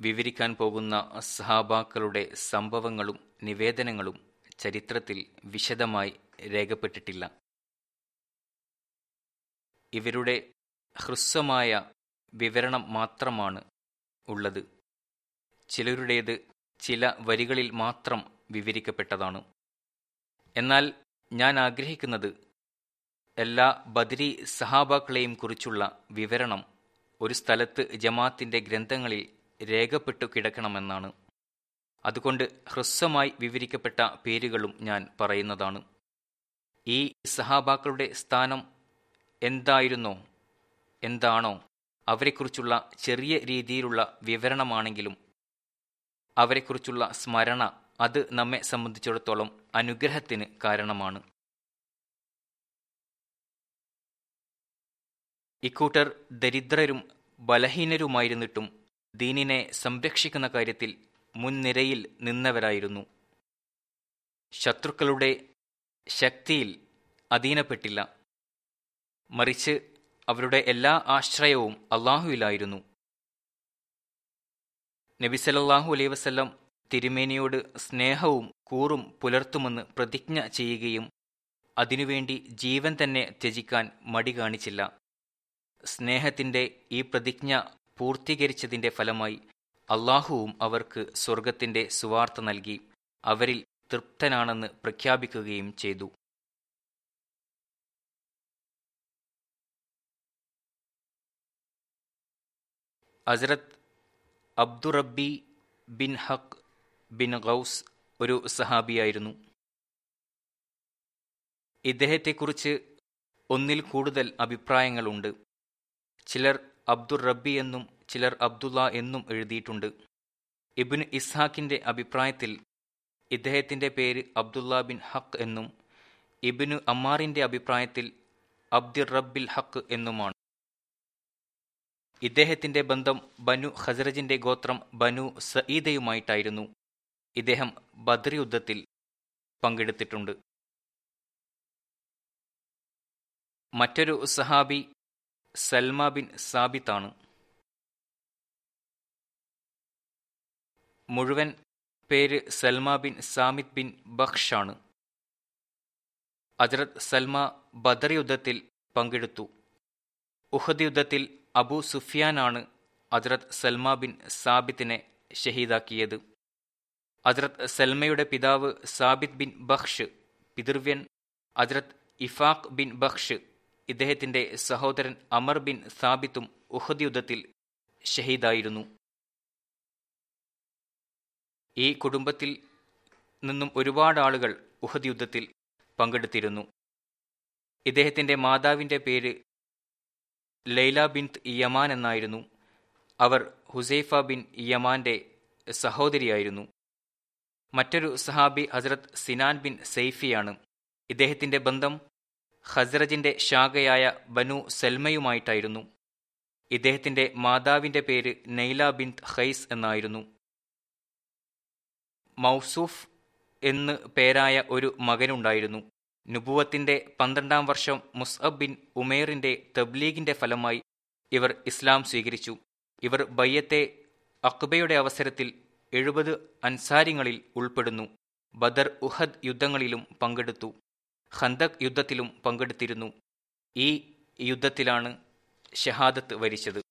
വിവരിക്കാൻ പോകുന്ന സഹാബാക്കളുടെ സംഭവങ്ങളും നിവേദനങ്ങളും ചരിത്രത്തിൽ വിശദമായി രേഖപ്പെട്ടിട്ടില്ല. ഇവരുടെ ഹ്രസ്വമായ വിവരണം മാത്രമാണ് ഉള്ളത്. ചിലരുടേത് ചില വരികളിൽ മാത്രം വിവരിക്കപ്പെട്ടതാണ്. എന്നാൽ ഞാൻ ആഗ്രഹിക്കുന്നത് എല്ലാ ബദരി സഹാബാക്കളെയും കുറിച്ചുള്ള വിവരണം ഒരു സ്ഥലത്ത് ജമാത്തിന്റെ ഗ്രന്ഥങ്ങളിൽ രേഖപ്പെട്ടു കിടക്കണമെന്നാണ്. അതുകൊണ്ട് ഹ്രസ്വമായി വിവരിക്കപ്പെട്ട പേരുകളും ഞാൻ പറയുന്നതാണ്. ഈ സഹാബാക്കളുടെ സ്ഥാനം എന്തായിരുന്നോ? എന്താണോ? അവരെക്കുറിച്ചുള്ള ചെറിയ രീതിയിലുള്ള വിവരണമാണെങ്കിലും അവരെക്കുറിച്ചുള്ള സ്മരണ അത് നമ്മെ സംബന്ധിച്ചിടത്തോളം അനുഗ്രഹത്തിന് കാരണമാണ്. ഇക്കൂട്ടർ ദരിദ്രരും ബലഹീനരുമായിരുന്നിട്ടും ദീനിനെ സംരക്ഷിക്കുന്ന കാര്യത്തിൽ മുൻനിരയിൽ നിന്നവരായിരുന്നു. ശത്രുക്കളുടെ ശക്തിയിൽ അധീനപ്പെട്ടില്ല. മറിച്ച് അവരുടെ എല്ലാ ആശ്രയവും അള്ളാഹുവിലായിരുന്നു. നബിസലല്ലാഹു അലൈ വസല്ലം തിരുമേനിയോട് സ്നേഹവും കൂറും പുലർത്തുമെന്ന് പ്രതിജ്ഞ ചെയ്യുകയും അതിനുവേണ്ടി ജീവൻ തന്നെ ത്യജിക്കാൻ മടി കാണിച്ചില്ല. സ്നേഹത്തിന്റെ ഈ പ്രതിജ്ഞ പൂർത്തീകരിച്ചതിന്റെ ഫലമായി അള്ളാഹുവും അവർക്ക് സ്വർഗത്തിന്റെ സുവാർത്ത നൽകി അവരിൽ തൃപ്തനാണെന്ന് പ്രഖ്യാപിക്കുകയും ചെയ്തു. അസരത് അബ്ദുറബി ബിൻ ഹഖ് ബിൻ ഗൗസ് ഒരു സഹാബിയായിരുന്നു. ഇദ്ദേഹത്തെക്കുറിച്ച് ഒന്നിൽ കൂടുതൽ അഭിപ്രായങ്ങളുണ്ട്. ചിലർ അബ്ദുർ റബ്ബി എന്നും ചിലർ അബ്ദുള്ള എന്നും എഴുതിയിട്ടുണ്ട്. ഇബിൻ ഇസ്ഹാക്കിന്റെ അഭിപ്രായത്തിൽ ഇദ്ദേഹത്തിന്റെ പേര് അബ്ദുള്ള ബിൻ ഹക്ക് എന്നും ഇബിനു അമ്മാറിന്റെ അഭിപ്രായത്തിൽ അബ്ദുർ റബ്ബിൽ ഹക്ക് എന്നുമാണ്. ഇദ്ദേഹത്തിന്റെ ബന്ധം ബനു ഖസറജിന്റെ ഗോത്രം ബനു സയീദയുമായിട്ടായിരുന്നു ഇദ്ദേഹം ബദർ യുദ്ധത്തിൽ പങ്കെടുത്തിട്ടുണ്ട്. മറ്റൊരു സഹാബി സൽമ ബിൻ സാബിത്താണ്. മുഴുവൻ പേര് സൽമ ബിൻ സാമിദ് ബിൻ ബക്ഷാണ് അജറത് സൽമ ബദർ യുദ്ധത്തിൽ പങ്കെടുത്തു. ഉഹദ് യുദ്ധത്തിൽ അബു സുഫിയാനാണ് അജറത് സൽമ ബിൻ സാബിത്തിനെ ഷഹീദാക്കിയത്. അജറത് സൽമയുടെ പിതാവ് സാബിത് ബിൻ ബഖ്ഷ് പിതൃവ്യൻ അജറത് ഇഫാഖ് ബിൻ ബക്ഷ് ഇദ്ദേഹത്തിന്റെ സഹോദരൻ അമർ ബിൻ സാബിത്തും ഉഹദ് യുദ്ധത്തിൽ ഷഹീദായിരുന്നു. ഈ കുടുംബത്തിൽ നിന്നും ഒരുപാട് ആളുകൾ ഉഹദ് യുദ്ധത്തിൽ പങ്കെടുത്തിരുന്നു. ഇദ്ദേഹത്തിന്റെ മാതാവിന്റെ പേര് ലൈല ബിൻ യമാൻ എന്നായിരുന്നു. അവർ ഹുസൈഫ ബിൻ യമാന്റെ സഹോദരിയായിരുന്നു. മറ്റൊരു സഹാബി ഹസ്രത് സിനാൻ ബിൻ സെയ്ഫിയാണ് ഇദ്ദേഹത്തിന്റെ ബന്ധം ഖസ്റജിന്റെ ശാഖയായ ബനു സെൽമയുമായിട്ടായിരുന്നു. ഇദ്ദേഹത്തിന്റെ മാതാവിന്റെ പേര് നൈല ബിന്ത് ഹൈസ് എന്നായിരുന്നു. മൗസൂഫ് എന്ന് പേരായ ഒരു മകനുണ്ടായിരുന്നു. നുബുവത്തിന്റെ പന്ത്രണ്ടാം വർഷം മുസ്അബ് ബിൻ ഉമേറിന്റെ തബ്ലീഗിന്റെ ഫലമായി ഇവർ ഇസ്ലാം സ്വീകരിച്ചു. ഇവർ ബയ്യത്തെ അക്ബയുടെ അവസരത്തിൽ എഴുപത് അൻസാരിങ്ങളിൽ ഉൾപ്പെടുന്നു. ബദർ ഉഹദ് യുദ്ധങ്ങളിലും പങ്കെടുത്തു. ഖന്തക് യുദ്ധത്തിലും പങ്കെടുത്തിരുന്നു. ഈ യുദ്ധത്തിലാണ് ഷഹാദത്ത് വരിച്ചത്.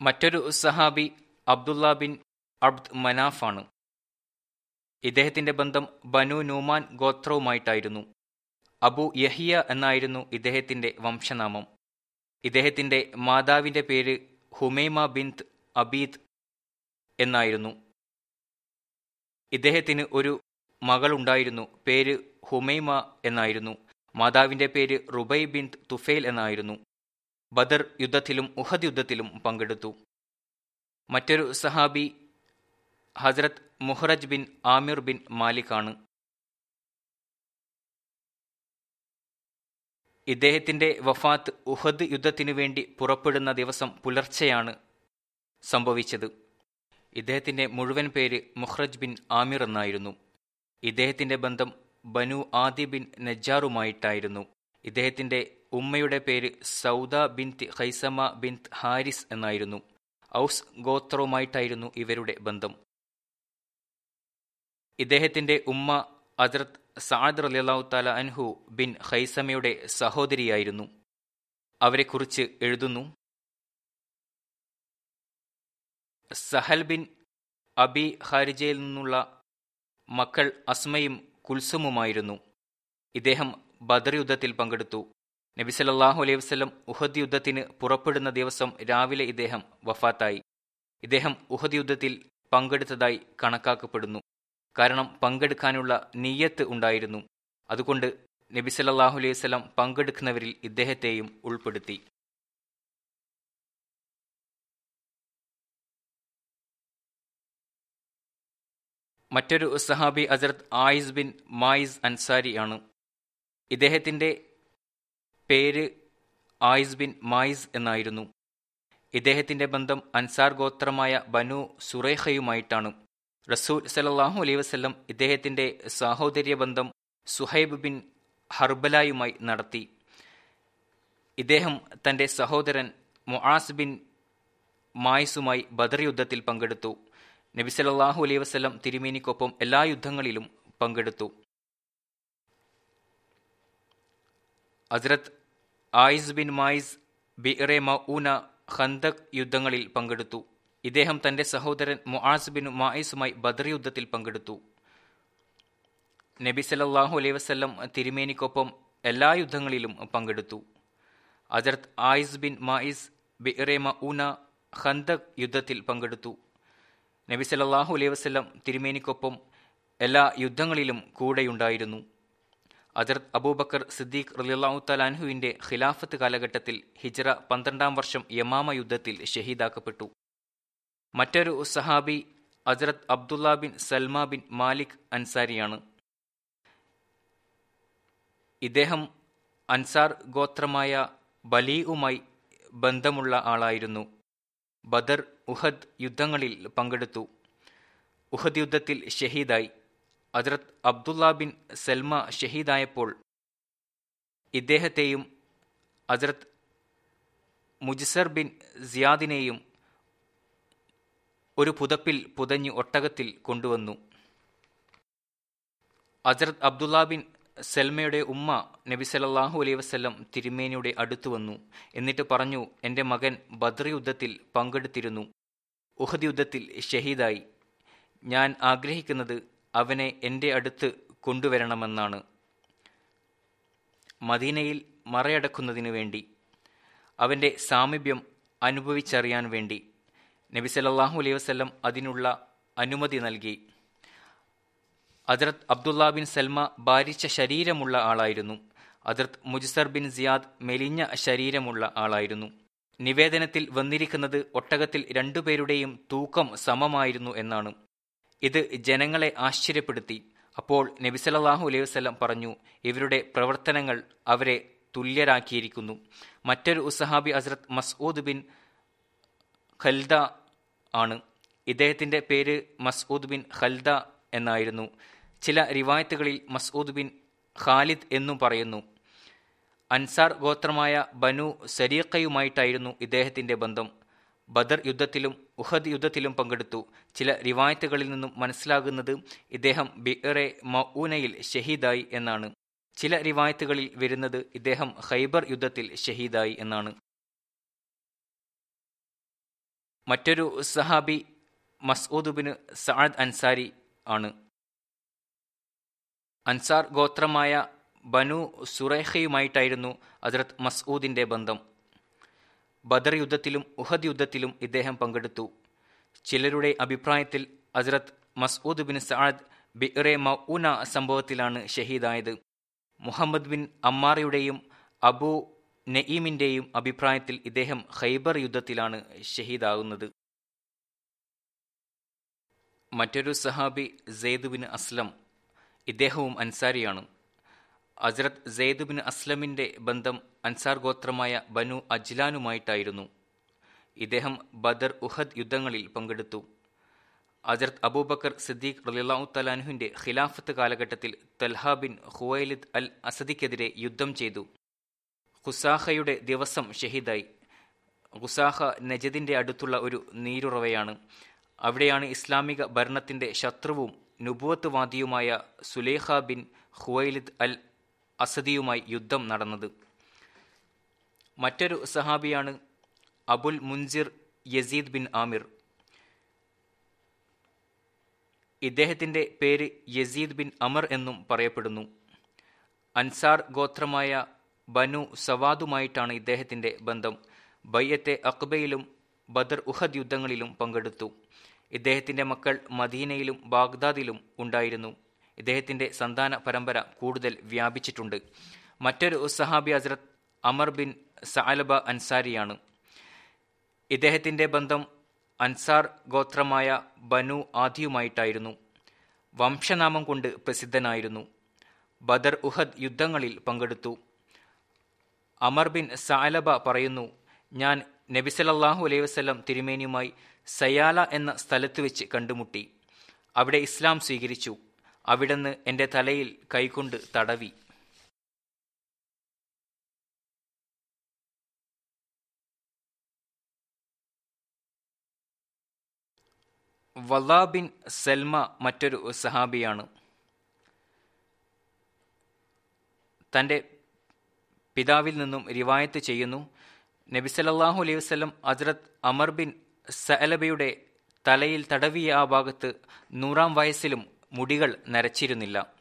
മറ്റൊരു സഹാബി അബ്ദുള്ള ബിൻ അബ്ദ് മനാഫാണ് ഇദ്ദേഹത്തിന്റെ ബന്ധം ബനു നൂമാൻ ഗോത്രവുമായിട്ടായിരുന്നു. അബു യഹിയ എന്നായിരുന്നു ഇദ്ദേഹത്തിന്റെ വംശനാമം. ഇദ്ദേഹത്തിന്റെ മാതാവിന്റെ പേര് ഹുമൈമ ബിന്ത് അബീദ് എന്നായിരുന്നു. ഇദ്ദേഹത്തിന് ഒരു മകളുണ്ടായിരുന്നു. പേര് ഹുമൈമ എന്നായിരുന്നു. മാതാവിന്റെ പേര് റുബൈ ബിൻ തുഫേൽ എന്നായിരുന്നു. ബദർ യുദ്ധത്തിലും ഉഹദ് യുദ്ധത്തിലും പങ്കെടുത്തു. മറ്റൊരു സഹാബി Hazrat Muhraz bin Amir bin മാലിക്കാണ്. ഇദ്ദേഹത്തിന്റെ വഫാത്ത് ഉഹദ് യുദ്ധത്തിനു വേണ്ടി പുറപ്പെടുന്ന ദിവസം പുലർച്ചെയാണ് സംഭവിച്ചത്. ഇദ്ദേഹത്തിന്റെ മുഴുവൻ പേര് മുഹ്റജ് ബിൻ ആമിർ എന്നായിരുന്നു. ഇദ്ദേഹത്തിന്റെ ബന്ധം ബനു ആദി ബിൻ നജാറുമായിട്ടായിരുന്നു ഇദ്ദേഹത്തിന്റെ ഉമ്മയുടെ പേര് Sauda bint Haisama bin Haris എന്നായിരുന്നു. ഔസ് ഗോത്രവുമായിട്ടായിരുന്നു ഇവരുടെ ബന്ധം. ഇദ്ദേഹത്തിന്റെ ഉമ്മ അദ്രത് സാദ് റലിയല്ലാഹു താല അൻഹു ബിൻ ഹൈസമയുടെ സഹോദരിയായിരുന്നു. അവരെക്കുറിച്ച് എഴുതുന്നു. സഹൽ ബിൻ അബി ഖാരിജയിൽ നിന്നുള്ള മക്കൾ അസ്മയും കുൽസുമുമായിരുന്നു. ഇദ്ദേഹം ബദർ യുദ്ധത്തിൽ പങ്കെടുത്തു. നബി സല്ലല്ലാഹു അലൈഹി വസ്ലം ഉഹദ് യുദ്ധത്തിന് പുറപ്പെടുന്ന ദിവസം രാവിലെ ഇദ്ദേഹം വഫാത്തായി. ഇദ്ദേഹം ഉഹദ് യുദ്ധത്തിൽ പങ്കെടുത്തതായി കണക്കാക്കപ്പെടുന്നു. കാരണം പങ്കെടുക്കാനുള്ള നീയത്ത് ഉണ്ടായിരുന്നു. അതുകൊണ്ട് നബി സല്ലല്ലാഹു അലൈഹി വസ്ലം പങ്കെടുക്കുന്നവരിൽ ഇദ്ദേഹത്തെയും ഉൾപ്പെടുത്തി. മറ്റൊരു സഹാബി അസരത് ആയിസ് ബിൻ മായിസ് അൻസാരി ആണ്. ഇദ്ദേഹത്തിന്റെ പേര് ആയിസ് ബിൻ മായിസ് എന്നായിരുന്നു. ഇദ്ദേഹത്തിന്റെ ബന്ധം അൻസാർ ഗോത്രമായ ബനു സുറൈഖയുമായിട്ടാണ്. റസൂൽ സലല്ലാഹു അലൈ വസ്ലം ഇദ്ദേഹത്തിന്റെ സാഹോദര്യ ബന്ധം സുഹൈബ് ബിൻ ഹർബലായുമായി നടത്തി. ഇദ്ദേഹം തന്റെ സഹോദരൻ മുആസ് ബിൻ മായിസുമായി ബദർ യുദ്ധത്തിൽ പങ്കെടുത്തു. നബി അലൈ വസ്ലം തിരുമേനിക്കൊപ്പം എല്ലാ യുദ്ധങ്ങളിലും പങ്കെടുത്തു. അസ്രത് ആയിസ് ബിൻ മായിസ് ബിറെ മഊന ഖന്തക് യുദ്ധങ്ങളിൽ പങ്കെടുത്തു. ഇദ്ദേഹം തന്റെ സഹോദരൻ മുആസ് ബിൻ മായിസുമായി ബദർ യുദ്ധത്തിൽ പങ്കെടുത്തു. നബി സലല്ലാഹു അലൈഹി വസ്ല്ലം തിരുമേനിക്കൊപ്പം എല്ലാ യുദ്ധങ്ങളിലും പങ്കെടുത്തു. അജർത്ത് ആയിസ് ബിൻ മായിസ് ബിറെ മഊന ഖന്തക് യുദ്ധത്തിൽ പങ്കെടുത്തു. നബി സല്ലാഹു അലൈഹി വസ്ലം തിരുമേനിക്കൊപ്പം എല്ലാ യുദ്ധങ്ങളിലും കൂടെയുണ്ടായിരുന്നു. അജർത് അബൂബക്കർ സിദ്ദീഖ് റലിയല്ലാഹു തലാൻഹുവിന്റെ ഖിലാഫത്ത് കാലഘട്ടത്തിൽ ഹിജ്റ പന്ത്രണ്ടാം വർഷം യമാമ യുദ്ധത്തിൽ ഷഹീദാക്കപ്പെട്ടു. മറ്റൊരു സഹാബി Hazrat Abdullah bin Salma bin Malik അൻസാരിയാണ്. ഇദ്ദേഹം അൻസാർ ഗോത്രമായ ബലീഉമായി ബന്ധമുള്ള ആളായിരുന്നു. ബദർ ഉഹദ് യുദ്ധങ്ങളിൽ പങ്കെടുത്തു. ഉഹദ് യുദ്ധത്തിൽ ഷഹീദായി. അദ്രത് അബ്ദുള്ള ബിൻ സൽമ ഷഹീദായപ്പോൾ ഇദ്ദേഹത്തെയും അദ്രത് മുജിസർ ബിൻ സിയാദിനെയും ഒരു പുതപ്പിൽ പുതഞ്ഞു ഒട്ടകത്തിൽ കൊണ്ടുവന്നു. അസരത് അബ്ദുള്ള ബിൻ സൽമയുടെ ഉമ്മ നബി സലല്ലാഹു അലൈ വസ്ല്ലം തിരുമേനിയുടെ അടുത്തു വന്നു. എന്നിട്ട് പറഞ്ഞു എന്റെ മകൻ ബദ്രി യുദ്ധത്തിൽ പങ്കെടുത്തിരുന്നു. ഉഹദ് യുദ്ധത്തിൽ ഷഹീദായി. ഞാൻ ആഗ്രഹിക്കുന്നത് അവനെ എന്റെ അടുത്ത് കൊണ്ടുവരണമെന്നാണ്. മദീനയിൽ മറയടക്കുന്നതിനു വേണ്ടി അവന്റെ സാമീപ്യം അനുഭവിച്ചറിയാൻ വേണ്ടി നബി സല്ലല്ലാഹു അലൈഹി വസല്ലം അതിനുള്ള അനുമതി നൽകി. അദർത്ത് അബ്ദുള്ള ബിൻ സൽമ ബാരിച്ച ശരീരമുള്ള ആളായിരുന്നു. അദർത്ത് മുജ്സർ ബിൻ സിയാദ് മെലിഞ്ഞ ശരീരമുള്ള ആളായിരുന്നു. നിവേദനത്തിൽ വന്നിരിക്കുന്നത് ഒട്ടകത്തിൽ രണ്ടുപേരുടെയും തൂക്കം സമമായിരുന്നു എന്നാണ്. ഇത് ജനങ്ങളെ ആശ്ചര്യപ്പെടുത്തി. അപ്പോൾ നബി സല്ലല്ലാഹു അലൈഹി വസല്ലം പറഞ്ഞു ഇവരുടെ പ്രവർത്തനങ്ങൾ അവരെ തുല്യരാക്കിയിരിക്കുന്നു. മറ്റൊരു ഉസഹാബി അസ്രത് മസ്ഊദ് ബിൻ ഖൽദ ആണ്. ഇദ്ദേഹത്തിന്റെ പേര് മസ്ഊദ് ബിൻ ഖൽദ എന്നായിരുന്നു. ചില റിവായത്തുകളിൽ മസ്ഊദ് ബിൻ ഖാലിദ് എന്നും പറയുന്നു. അൻസാർ ഗോത്രമായ ബനു സരീഖയുമായിട്ടായിരുന്നു ഇദ്ദേഹത്തിന്റെ ബന്ധം. ബദർ യുദ്ധത്തിലും ഉഹദ് യുദ്ധത്തിലും പങ്കെടുത്തു. ചില റിവായത്തുകളിൽ നിന്നും മനസ്സിലാകുന്നത് ഇദ്ദേഹം ബിറെ മഊനയിൽ ഷഹീദായി എന്നാണ്. ചില റിവായത്തുകളിൽ വരുന്നത് ഇദ്ദേഹം ഖൈബർ യുദ്ധത്തിൽ ഷഹീദായി എന്നാണ്. മറ്റൊരു സഹാബി മസ്ഊദ് ബിൻ സഅദ് അൻസാരി ആണ്. അൻസാർ ഗോത്രമായ ബനു സുറൈഖയുമായിട്ടായിരുന്നു ഹസ്രത്ത് മസ്ഊദിന്റെ ബന്ധം. ബദർ യുദ്ധത്തിലും ഉഹദ് യുദ്ധത്തിലും ഇദ്ദേഹം പങ്കെടുത്തു. ചിലരുടെ അഭിപ്രായത്തിൽ ഹസ്രത്ത് മസ്ഊദ് ബിൻ സഅദ് ബിറെ മൌന സംഭവത്തിലാണ് ഷഹീദായത്. മുഹമ്മദ് ബിൻ അമ്മാറയുടെയും അബു നഈമിന്റെയും അഭിപ്രായത്തിൽ ഇദ്ദേഹം ഖൈബർ യുദ്ധത്തിലാണ് ഷഹീദാകുന്നത്. മറ്റൊരു സഹാബി സെയ്ദ് ബിൻ അസ്ലം ഇദ്ദേഹവും അൻസാരിയാണ്. അസ്രത് സെയ്ദ് ബിൻ അസ്ലമിന്റെ ബന്ധം അൻസാർ ഗോത്രമായ ബനു അജ്ലാനുമായിട്ടായിരുന്നു. ഇദ്ദേഹം ബദർ ഉഹദ് യുദ്ധങ്ങളിൽ പങ്കെടുത്തു. അസരത് അബൂബക്കർ സിദ്ദീഖ് റലിള്ളാഹു തലാൻഹുവിന്റെ ഖിലാഫത്ത് കാലഘട്ടത്തിൽ തൽഹ ബിൻ ഹുവൈലിദ് അൽ അസദിക്കെതിരെ യുദ്ധം ചെയ്തു. ഖുസാഹയുടെ ദിവസം ഷഹീദായി. ഖുസാഹ നജദിന്റെ അടുത്തുള്ള ഒരു നീരുറവയാണ്. അവിടെയാണ് ഇസ്ലാമിക ഭരണത്തിന്റെ ശത്രുവും നുബുവത്ത് വാദിയുമായ സുലേഖ ബിൻ ഹുവൈലിദ് അൽ അസദിയുമായി യുദ്ധം നടന്നത്. മറ്റൊരു സഹാബിയാണ് Abul Munzir Yazid bin Amir. ഇദ്ദേഹത്തിന്റെ പേര് യസീദ് ബിൻ അമർ എന്നും പറയപ്പെടുന്നു. അൻസാർ ഗോത്രമായ ബനു സവാദുമായിട്ടാണ് ഇദ്ദേഹത്തിന്റെ ബന്ധം. ബയ്യത്തെ അക്ബയിലും ബദർ ഉഹദ് യുദ്ധങ്ങളിലും പങ്കെടുത്തു. ഇദ്ദേഹത്തിന്റെ മക്കൾ മദീനയിലും ബാഗ്ദാദിലും ഉണ്ടായിരുന്നു. ഇദ്ദേഹത്തിന്റെ സന്താന പരമ്പര കൂടുതൽ വ്യാപിച്ചിട്ടുണ്ട്. മറ്റൊരു സഹാബി ഹസ്രത് അമർ ബിൻ സാലബ അൻസാരിയാണ്. ഇദ്ദേഹത്തിന്റെ ബന്ധം അൻസാർ ഗോത്രമായ ബനു ആദിയുമായിട്ടായിരുന്നു. വംശനാമം കൊണ്ട് പ്രസിദ്ധനായിരുന്നു. ബദർ ഉഹദ് യുദ്ധങ്ങളിൽ പങ്കെടുത്തു. അമർ ബിൻ സാലബ പറയുന്നു ഞാൻ നബിസലല്ലാഹു അലൈഹി വസ്ലം തിരുമേനിയുമായി സയാല എന്ന സ്ഥലത്ത് വെച്ച് കണ്ടുമുട്ടി. അവിടെ ഇസ്ലാം സ്വീകരിച്ചു. അവിടുന്ന് എന്റെ തലയിൽ കൈകൊണ്ട് തടവി. വല്ലാ സൽമ മറ്റൊരു സഹാബിയാണ്. തന്റെ പിതാവിൽ നിന്നും റിവായത്ത് ചെയ്യുന്നു. നബി സല്ലല്ലാഹു അലൈഹി വസല്ലം ഹസ്രത്ത് അമർ ബിൻ സഅലബയുടെ തലയിൽ തടവിയ ആ ഭാഗത്ത് നൂറാം വയസ്സിലും മുടികൾ നരച്ചിരുന്നില്ല.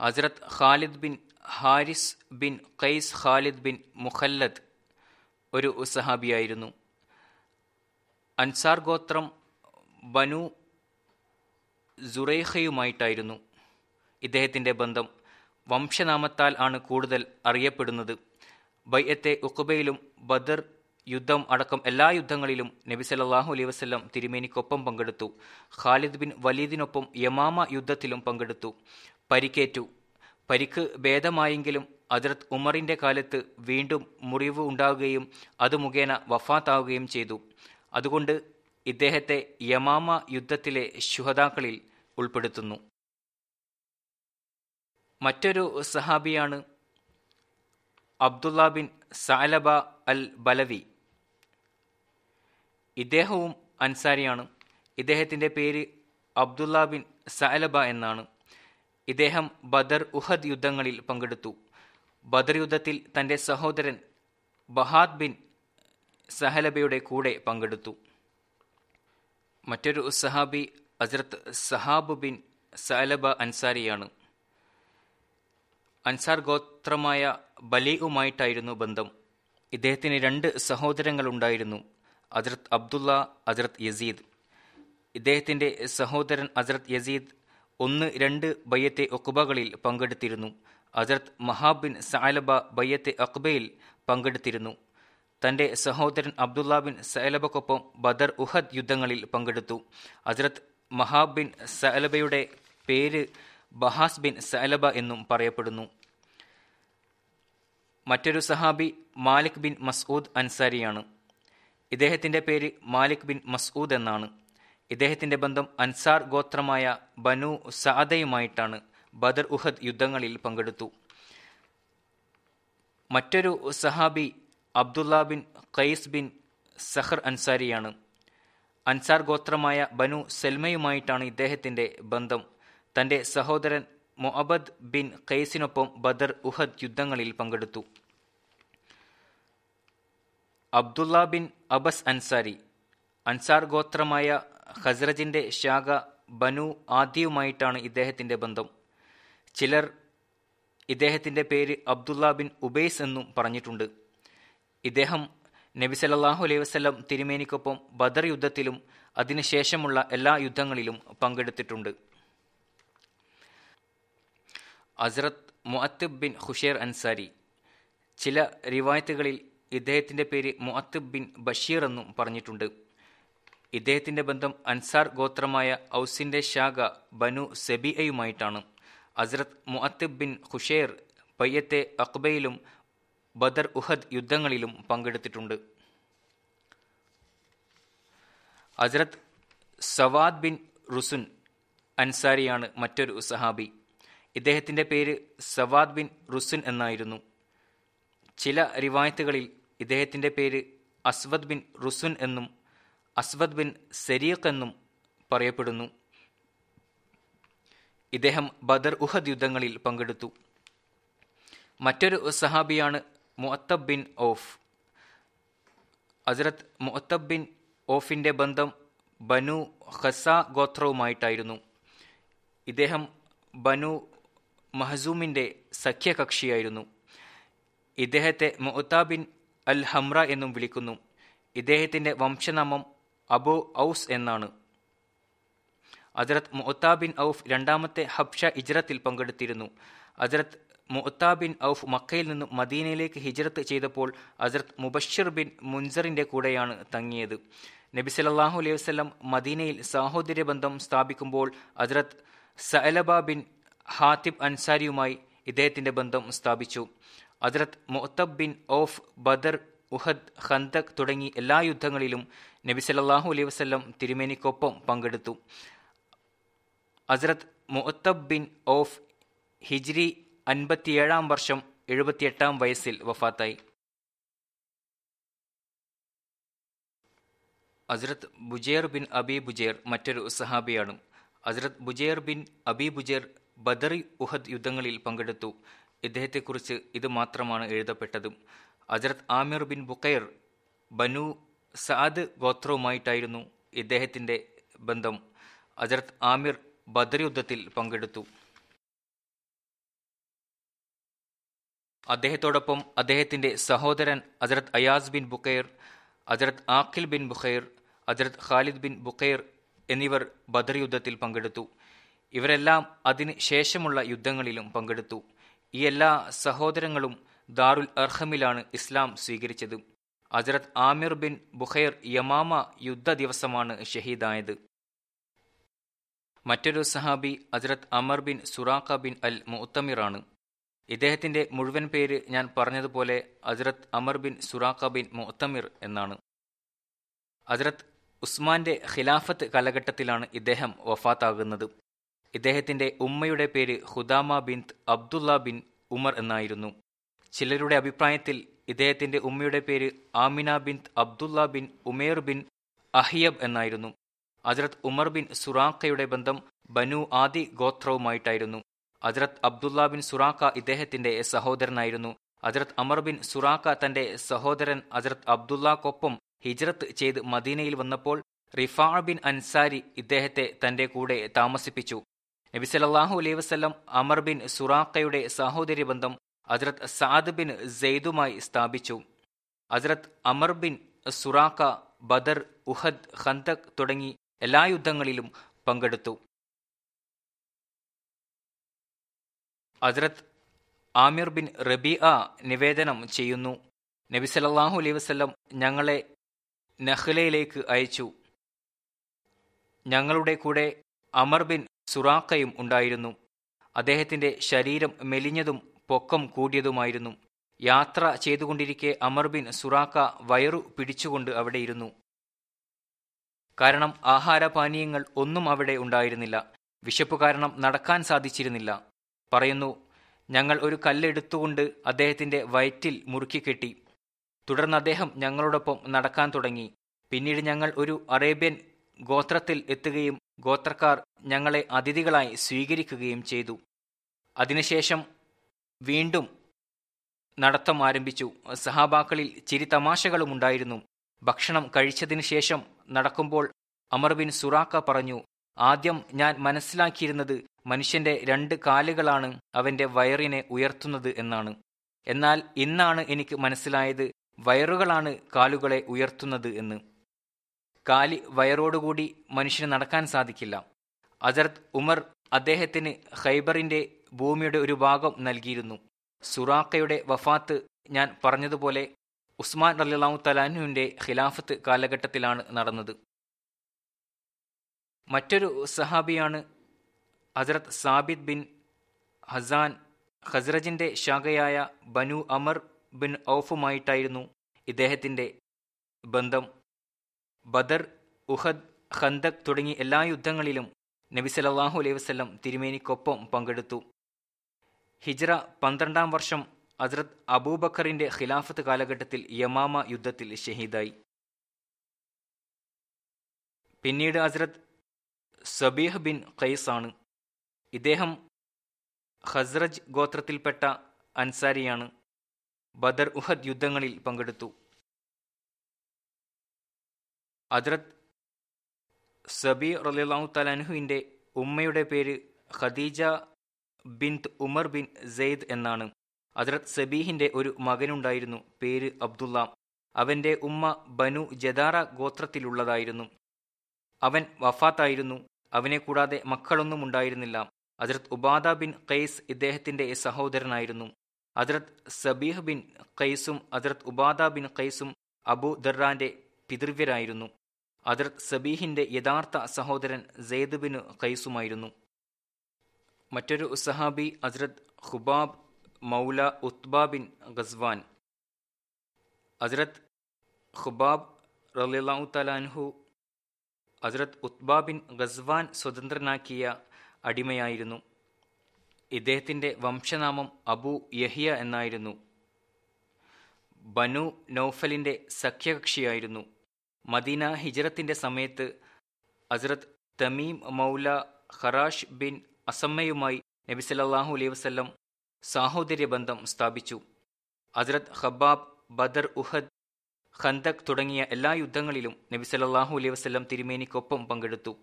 Hazrat Khalid bin Haris bin Qais Khalid bin Mukhallad ഒരു സഹാബിയായിരുന്നു. അൻസാർ ഗോത്രം ബനു സുറൈഖയുമായിട്ടായിരുന്നു ഇദ്ദേഹത്തിന്റെ ബന്ധം. വംശനാമത്താൽ ആണ് കൂടുതൽ അറിയപ്പെടുന്നത്. ബയ്യത്തെ ഉഖബയിലും ബദർ യുദ്ധം അടക്കം എല്ലാ യുദ്ധങ്ങളിലും നബി സല്ലാഹു അലൈഹി വസല്ലം തിരുമേനിക്കൊപ്പം പങ്കെടുത്തു. ഖാലിദ് ബിൻ വലീദിനൊപ്പം യമാമ യുദ്ധത്തിലും പങ്കെടുത്തു. പരിക്കേറ്റു. പരിക്ക് ഭേദമായെങ്കിലും അതിർത്ത് ഉമറിന്റെ കാലത്ത് വീണ്ടും മുറിവ് ഉണ്ടാവുകയും അത് മുഖേന വഫാത്താവുകയും ചെയ്തു. അതുകൊണ്ട് ഇദ്ദേഹത്തെ യമാമ യുദ്ധത്തിലെ ശുഹതാക്കളിൽ ഉൾപ്പെടുത്തുന്നു. മറ്റൊരു സഹാബിയാണ് അബ്ദുള്ള ബിൻ സാലബ അൽ ബലവി ഇദ്ദേഹവും അൻസാരിയാണ്. ഇദ്ദേഹത്തിന്റെ പേര് അബ്ദുള്ള ബിൻ സാലബ എന്നാണ്. ഇദ്ദേഹം ബദർ ഉഹദ് യുദ്ധങ്ങളിൽ പങ്കെടുത്തു. ബദർ യുദ്ധത്തിൽ തന്റെ സഹോദരൻ ബഹാദ് ബിൻ സഹലബയുടെ കൂടെ പങ്കെടുത്തു. മറ്റൊരു സഹാബി അസ്രത്ത് സഹാബ് ബിൻ സഅലബ അൻസാരിയാണ്. അൻസാർ ഗോത്രമായ ബലീഉമായിട്ടായിരുന്നു ബന്ധം. ഇദ്ദേഹത്തിന് രണ്ട് സഹോദരങ്ങളുണ്ടായിരുന്നു അസ്രത്ത് അബ്ദുള്ള അസ്രത്ത് യസീദ്. ഇദ്ദേഹത്തിന്റെ സഹോദരൻ അസ്രത്ത് യസീദ് ഒന്ന് രണ്ട് ബയ്യത്തെ ഒക്കുബകളിൽ പങ്കെടുത്തിരുന്നു. അസരത്ത് മഹാബിൻ ബിൻ സാലബ ബയ്യത്തെ അക്ബയിൽ പങ്കെടുത്തിരുന്നു. തന്റെ സഹോദരൻ അബ്ദുള്ള ബിൻ സഅലബക്കൊപ്പം ബദർ ഉഹദ് യുദ്ധങ്ങളിൽ പങ്കെടുത്തു. മഹാബ് ബിൻ സഅലബയുടെ പേര് ബഹാസ് ബിൻ സലബ എന്നും പറയപ്പെടുന്നു. മറ്റൊരു സഹാബി മാലിക് ബിൻ മസ്ഊദ് അൻസാരിയാണ്. ഇദ്ദേഹത്തിന്റെ പേര് മാലിക് ബിൻ മസ്ഊദ് എന്നാണ്. ഇദ്ദേഹത്തിന്റെ ബന്ധം അൻസാർ ഗോത്രമായ ബനു സാദയുമായിട്ടാണ് ബദർ ഉഹദ് യുദ്ധങ്ങളിൽ പങ്കെടുത്തു. മറ്റൊരു സഹാബി അബ്ദുള്ള ബിൻ ഖൈസ് ബിൻ സഹർ അൻസാരിയാണ്. അൻസാർ ഗോത്രമായ ബനു സെൽമയുമായിട്ടാണ് ഇദ്ദേഹത്തിന്റെ ബന്ധം. തന്റെ സഹോദരൻ മൊഅബദ് ബിൻ കെയ്സിനൊപ്പം ബദർ ഉഹദ് യുദ്ധങ്ങളിൽ പങ്കെടുത്തു. Abdullah bin Abas Ansari Ansar ഗോത്രമായ ഖസ്രജിന്റെ ശാഖ ബനു ആദിയുമായിട്ടാണ് ഇദ്ദേഹത്തിന്റെ ബന്ധം. ചിലർ ഇദ്ദേഹത്തിന്റെ പേര് അബ്ദുള്ള ബിൻ ഉബൈസ് എന്നും പറഞ്ഞിട്ടുണ്ട്. ഇദ്ദേഹം നബി സല്ലല്ലാഹു അലൈഹി വസല്ലം തിരുമേനിക്കൊപ്പം ബദർ യുദ്ധത്തിലും അതിനുശേഷമുള്ള എല്ലാ യുദ്ധങ്ങളിലും പങ്കെടുത്തിട്ടുണ്ട്. Hazrat Muattib bin Qushair Ansari. ചില റിവായത്തുകളിൽ ഇദ്ദേഹത്തിന്റെ പേര് മുഅത്തിബ് ബിൻ ബഷീർ എന്നും പറഞ്ഞിട്ടുണ്ട്. ഇദ്ദേഹത്തിന്റെ ബന്ധം അൻസാർ ഗോത്രമായ ഔസിന്റെ ശാഖ ബനു സെബിയയുമായിട്ടാണ്. അസ്രത് മുഅത്തിബ് ബിൻ ഖുഷേർ പയ്യത്തെ അക്ബയിലും ബദർ ഉഹദ് യുദ്ധങ്ങളിലും പങ്കെടുത്തിട്ടുണ്ട്. അസ്രത് സവാദ് ബിൻ റുസുൻ അൻസാരിയാണ് മറ്റൊരു സഹാബി. ഇദ്ദേഹത്തിന്റെ പേര് സവാദ് ബിൻ റുസുൻ എന്നായിരുന്നു. ചില റിവായത്തുകളിൽ ഇദ്ദേഹത്തിന്റെ പേര് അസ്വദ് ബിൻ റുസുൻ എന്നും അസ്വദ് ബിൻ സരീഖ് എന്നും പറയപ്പെടുന്നു. ഇദ്ദേഹം ബദർ ഉഹദ് യുദ്ധങ്ങളിൽ പങ്കെടുത്തു. മറ്റൊരു സഹാബിയാണ് Muattab bin Auf Hazrat Muattab bin ഓഫിന്റെ ബന്ധം ബനു ഖസ ഗോത്രവുമായിട്ടായിരുന്നു. ഇദ്ദേഹം ബനു മഹസൂമിന്റെ സഖ്യകക്ഷിയായിരുന്നു. ഇദ്ദേഹത്തെ മുഅത്താബിൻ അൽ ഹംറ എന്നും വിളിക്കുന്നു. ഇദ്ദേഹത്തിന്റെ വംശനാമം അബു ഔസ് എന്നാണ്. അജറത്ത് മുഅത്താബിൻ ഔഫ് രണ്ടാമത്തെ ഹബ്ഷ ഇജ്രത്തിൽ പങ്കെടുത്തിരുന്നു. അജറത്ത് മുഅത്താബിൻ ഔഫ് മക്കയിൽ നിന്നും മദീനയിലേക്ക് ഹിജ്രത്ത് ചെയ്തപ്പോൾ അജറത്ത് മുബഷിർ ബിൻ മുൻസറിന്റെ കൂടെയാണ് തങ്ങിയത്. നബി സല്ലല്ലാഹു അലൈഹി വസല്ലം മദീനയിൽ സാഹോദര്യ ബന്ധം സ്ഥാപിക്കുമ്പോൾ അജറത്ത് സഅലബ ബിൻ ഹാത്തിബ് അൻസാരിയുമായി ഇദ്ദേഹത്തിന്റെ ബന്ധം സ്ഥാപിച്ചു. Hazrat Muattab bin Auf Badr Uhud Khandaq തുടങ്ങി എല്ലാ യുദ്ധങ്ങളിലും നബി സല്ലല്ലാഹു അലൈഹി വസല്ലം തിരുമേനിക്കൊപ്പം പങ്കെടുത്തു. അസ്രത് മുഅത്തബ് ബിൻ ഓഫ് ഹിജ്രി അൻപത്തിയേഴാം വർഷം എഴുപത്തിയെട്ടാം വയസ്സിൽ വഫാത്തായി. അസ്രത് ബുജേർ ബിൻ അബി ബുജേർ മറ്റൊരു സഹാബിയാണ്. Hazrat Bujair bin Abi Bujair ബദറി Uhud യുദ്ധങ്ങളിൽ പങ്കെടുത്തു. ഇദ്ദേഹത്തെക്കുറിച്ച് ഇത് മാത്രമാണ് എഴുതപ്പെട്ടതും. Hazrat Amir bin Bukair Banu Saad ഗോത്രവുമായിട്ടായിരുന്നു ഇദ്ദേഹത്തിന്റെ ബന്ധം. അജറത് ആമിർ ബദർ യുദ്ധത്തിൽ പങ്കെടുത്തു. അദ്ദേഹത്തോടൊപ്പം അദ്ദേഹത്തിന്റെ സഹോദരൻ Hazrat Ayas bin Bukair Hazrat Aqil bin Bukhair Hazrat Khalid bin Bukair എന്നിവർ ബദർ യുദ്ധത്തിൽ പങ്കെടുത്തു. ഇവരെല്ലാം അതിന് ശേഷമുള്ള യുദ്ധങ്ങളിലും പങ്കെടുത്തു. ഈ എല്ലാ സഹോദരങ്ങളും ദാറുൽ അർഹമിലാണ് ഇസ്ലാം സ്വീകരിച്ചത്. അസരത് ആമിർ ബിൻ ബുഖൈർ യമാമ യുദ്ധ ദിവസമാണ് ഷഹീദായത്. മറ്റൊരു സഹാബി Hazrat Amr bin Suraqa bin al മുത്തമിറാണ്. ഇദ്ദേഹത്തിന്റെ മുഴുവൻ പേര് ഞാൻ പറഞ്ഞതുപോലെ Hazrat Amr bin Suraqa bin Mutamir എന്നാണ്. അസരത് ഉസ്മാന്റെ ഖിലാഫത്ത് കാലഘട്ടത്തിലാണ് ഇദ്ദേഹം വഫാത്താകുന്നത്. ഇദ്ദേഹത്തിന്റെ ഉമ്മയുടെ പേര് ഹുദാമ ബിൻ അബ്ദുള്ള ബിൻ ഉമർ എന്നായിരുന്നു. ചിലരുടെ അഭിപ്രായത്തിൽ ഇദ്ദേഹത്തിന്റെ ഉമ്മയുടെ പേര് Amina bin Abdullah bin Umair bin അഹിയബ് എന്നായിരുന്നു. അജറത് ഉമർ ബിൻ സുറാഖയുടെ ബന്ധം ബനു ആദി ഗോത്രവുമായിട്ടായിരുന്നു. അജറത് അബ്ദുള്ള ബിൻ സുറാഖ ഇദ്ദേഹത്തിന്റെ സഹോദരനായിരുന്നു. അജറത് അമർ ബിൻ സുറാഖ തന്റെ സഹോദരൻ അജറത് അബ്ദുള്ളക്കൊപ്പം ഹിജ്റത്ത് ചെയ്ത് മദീനയിൽ വന്നപ്പോൾ റിഫാ ബിൻ അൻസാരി ഇദ്ദേഹത്തെ തന്റെ കൂടെ താമസിപ്പിച്ചു. നബി സല്ലല്ലാഹു അലൈഹി വസല്ലം അമർ ബിൻ സുറാഖയുടെ സഹോദരി ബന്ധം അസരത് സാദ് ബിൻ സെയ്ദുമായി സ്ഥാപിച്ചു. Hazrat Amr bin Suraqa Badr Uhud Khandaq തുടങ്ങി എല്ലാ യുദ്ധങ്ങളിലും പങ്കെടുത്തു. അസരത് ആമിർ ബിൻ റബിഅ നിവേദനം ചെയ്യുന്നു. നബി സല്ലല്ലാഹു അലൈഹി വസല്ലം ഞങ്ങളെ നഹ്ലയിലേക്ക് അയച്ചു. ഞങ്ങളുടെ കൂടെ അമർ ബിൻ സുറാക്കയും ഉണ്ടായിരുന്നു. അദ്ദേഹത്തിന്റെ ശരീരം മെലിഞ്ഞതും പൊക്കം കൂടിയതുമായിരുന്നു. യാത്ര ചെയ്തുകൊണ്ടിരിക്കെ അമർ ബിൻ സുറാക്ക വയറു പിടിച്ചുകൊണ്ട് അവിടെയിരുന്നു കാരണം ആഹാരപാനീയങ്ങൾ ഒന്നും അവിടെ ഉണ്ടായിരുന്നില്ല. വിശപ്പ് കാരണം നടക്കാൻ സാധിച്ചിരുന്നില്ല. പറയുന്നു ഞങ്ങൾ ഒരു കല്ലെടുത്തുകൊണ്ട് അദ്ദേഹത്തിന്റെ വയറ്റിൽ മുറുക്കിക്കെട്ടി തുടർന്ന് അദ്ദേഹം ഞങ്ങളോടൊപ്പം നടക്കാൻ തുടങ്ങി. പിന്നീട് ഞങ്ങൾ ഒരു അറേബ്യൻ ഗോത്രത്തിൽ എത്തുകയും ഗോത്രക്കാർ ഞങ്ങളെ അതിഥികളായി സ്വീകരിക്കുകയും ചെയ്തു. അതിനുശേഷം വീണ്ടും നടത്തം ആരംഭിച്ചു. സഹാബാക്കളിൽ ചിരി തമാശകളും ഉണ്ടായിരുന്നു. ഭക്ഷണം കഴിച്ചതിനു ശേഷം നടക്കുമ്പോൾ അമർ ബിൻ സുറാക്ക പറഞ്ഞു ആദ്യം ഞാൻ മനസ്സിലാക്കിയിരുന്നത് മനുഷ്യന്റെ രണ്ട് കാലുകളാണ് അവന്റെ വയറിനെ ഉയർത്തുന്നത് എന്നാണ്. എന്നാൽ ഇന്നാണ് എനിക്ക് മനസ്സിലായത് വയറുകളാണ് കാലുകളെ ഉയർത്തുന്നത് എന്ന്. കാലി വയറോടുകൂടി മനുഷ്യന് നടക്കാൻ സാധിക്കില്ല. അസരത് ഉമർ അദ്ദേഹത്തിന് ഖൈബറിന്റെ ഭൂമിയുടെ ഒരു ഭാഗം നൽകിയിരുന്നു. സുറാക്കയുടെ വഫാത്ത് ഞാൻ പറഞ്ഞതുപോലെ ഉസ്മാൻ റലിളാഹു തലാനുവിന്റെ ഖിലാഫത്ത് കാലഘട്ടത്തിലാണ് നടന്നത്. മറ്റൊരു സഹാബിയാണ് ഹസരത് സാബിദ് ബിൻ ഹസാൻ ഖസ്രജിന്റെ ശാഖയായ ബനു അമർ ബിൻ ഔഫുമായിട്ടായിരുന്നു ഇദ്ദേഹത്തിന്റെ ബന്ധം. ബദർ ഉഹദ് ഖന്തക് തുടങ്ങി എല്ലാ യുദ്ധങ്ങളിലും നബി അലൈഹി വസല്ലം തിരുമേനിക്കൊപ്പം പങ്കെടുത്തു. ഹിജ്റ പന്ത്രണ്ടാം വർഷം അസ്രത് അബൂബക്കറിന്റെ ഖിലാഫത്ത് കാലഘട്ടത്തിൽ യമാമ യുദ്ധത്തിൽ ഷഹീദായി. പിന്നീട് അസ്രത് സബീഹ് ബിൻ ഖൈസ് ആണ്. ഇദ്ദേഹം ഖസ്റജ് ഗോത്രത്തിൽപ്പെട്ട അൻസാരിയാണ്. ബദർ ഉഹദ് യുദ്ധങ്ങളിൽ പങ്കെടുത്തു. ഹദ്രത് സബി റലിലാഹു തലാൻഹുവിന്റെ ഉമ്മയുടെ പേര് Khadija bint Umar bin Zaid എന്നാണ്. അദ്രത് സബീഹിന്റെ ഒരു മകനുണ്ടായിരുന്നു പേര് അബ്ദുള്ള. അവന്റെ ഉമ്മ ബനു ജദാറ ഗോത്രത്തിലുള്ളതായിരുന്നു. അവൻ വഫാത്തായിരുന്നു അവനെ കൂടാതെ മക്കളൊന്നും ഉണ്ടായിരുന്നില്ല. അദ്രത് ഉബാദ ബിൻ ഖൈസ് ഇദ്ദേഹത്തിന്റെ സഹോദരനായിരുന്നു. അദ്രത് സബീഹ് ബിൻ ഖൈസും അദ്രത് ഉബാദ ബിൻ ഖൈസും അബു ദർറാന്റെ പിതൃവ്യരായിരുന്നു. ഹജ്രത് സബീഹിന്റെ യഥാർത്ഥ സഹോദരൻ സെയ്ദ് ബിൻ ഖൈസുമായിരുന്നു. മറ്റൊരു സഹാബി അസ്രത് ഖുബാബ് മൗല ഉത്ബ ബിൻ ഗസ്വാൻ. അസ്രത് ഖുബാബ് റലിലാഹു തലാൻഹു അസ്രത് ഉത്ബ ബിൻ ഗസ്വാൻ സ്വതന്ത്രനാക്കിയ അടിമയായിരുന്നു. ഇദ്ദേഹത്തിന്റെ വംശനാമം അബു യഹിയ എന്നായിരുന്നു. ബനു നൌഫലിന്റെ സഖ്യകക്ഷിയായിരുന്നു. മദീന ഹിജറത്തിന്റെ സമയത്ത് ഹസ്രത് തമീം മൗല ഖറാഷ് ബിൻ അസമ്മയുമായി നബി സല്ലാഹു അലൈഹി വസ്ല്ലം സാഹോദര്യ ബന്ധം സ്ഥാപിച്ചു. ഹസ്രത് ഖബാബ് ബദർ ഉഹദ് ഖന്തക് തുടങ്ങിയ എല്ലാ യുദ്ധങ്ങളിലും നബി സല്ലാഹു അലൈഹി വസ്ല്ലം തിരുമേനിക്കൊപ്പം പങ്കെടുത്തു.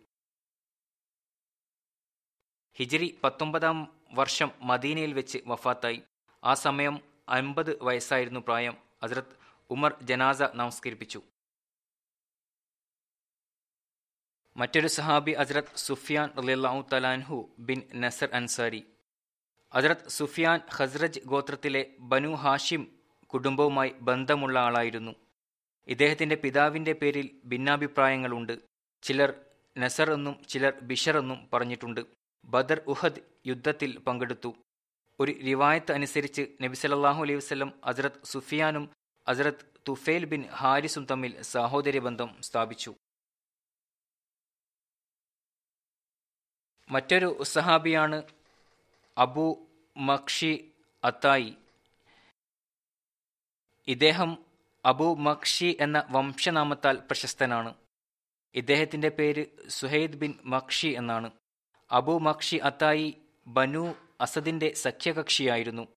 ഹിജറി പത്തൊമ്പതാം വർഷം മദീനയിൽ വെച്ച് വഫാത്തായി. ആ സമയം അൻപത് വയസ്സായിരുന്നു പ്രായം. ഹസ്രത് ഉമർ ജനാസ നമസ്കരിപ്പിച്ചു. മറ്റൊരു സഹാബി അസ്രത് സുഫിയാൻ റളിയല്ലാഹു തലാൻഹു bin Nasr Ansari. Hazrat Sufyan Khazraj ഗോത്രത്തിലെ ബനു ഹാഷിം കുടുംബവുമായി ബന്ധമുള്ള ആളായിരുന്നു. ഇദ്ദേഹത്തിന്റെ പിതാവിന്റെ പേരിൽ ഭിന്നാഭിപ്രായങ്ങളുണ്ട്. ചിലർ നസർ എന്നും ചിലർ ബിഷർ എന്നും പറഞ്ഞിട്ടുണ്ട്. ബദർ ഉഹദ് യുദ്ധത്തിൽ പങ്കെടുത്തു. ഒരു റിവായത്ത് അനുസരിച്ച് നബി സല്ലല്ലാഹു അലൈഹി വസ്ലം അസ്രത് സുഫിയാനും അസ്രത് തുഫേൽ ബിൻ ഹാരിസും തമ്മിൽ സഹോദര്യ ബന്ധം സ്ഥാപിച്ചു. മറ്റൊരു സഹാബിയാണ് അബു മക്ഷി അത്തായി. ഇദ്ദേഹം അബു മക്ഷി എന്ന വംശനാമത്താൽ പ്രശസ്തനാണ്. ഇദ്ദേഹത്തിന്റെ പേര് സുഹൈദ് ബിൻ മക്ഷി എന്നാണ്. അബു മക്ഷി അത്തായി ബനു അസദിന്റെ സഖ്യകക്ഷിയായിരുന്നു.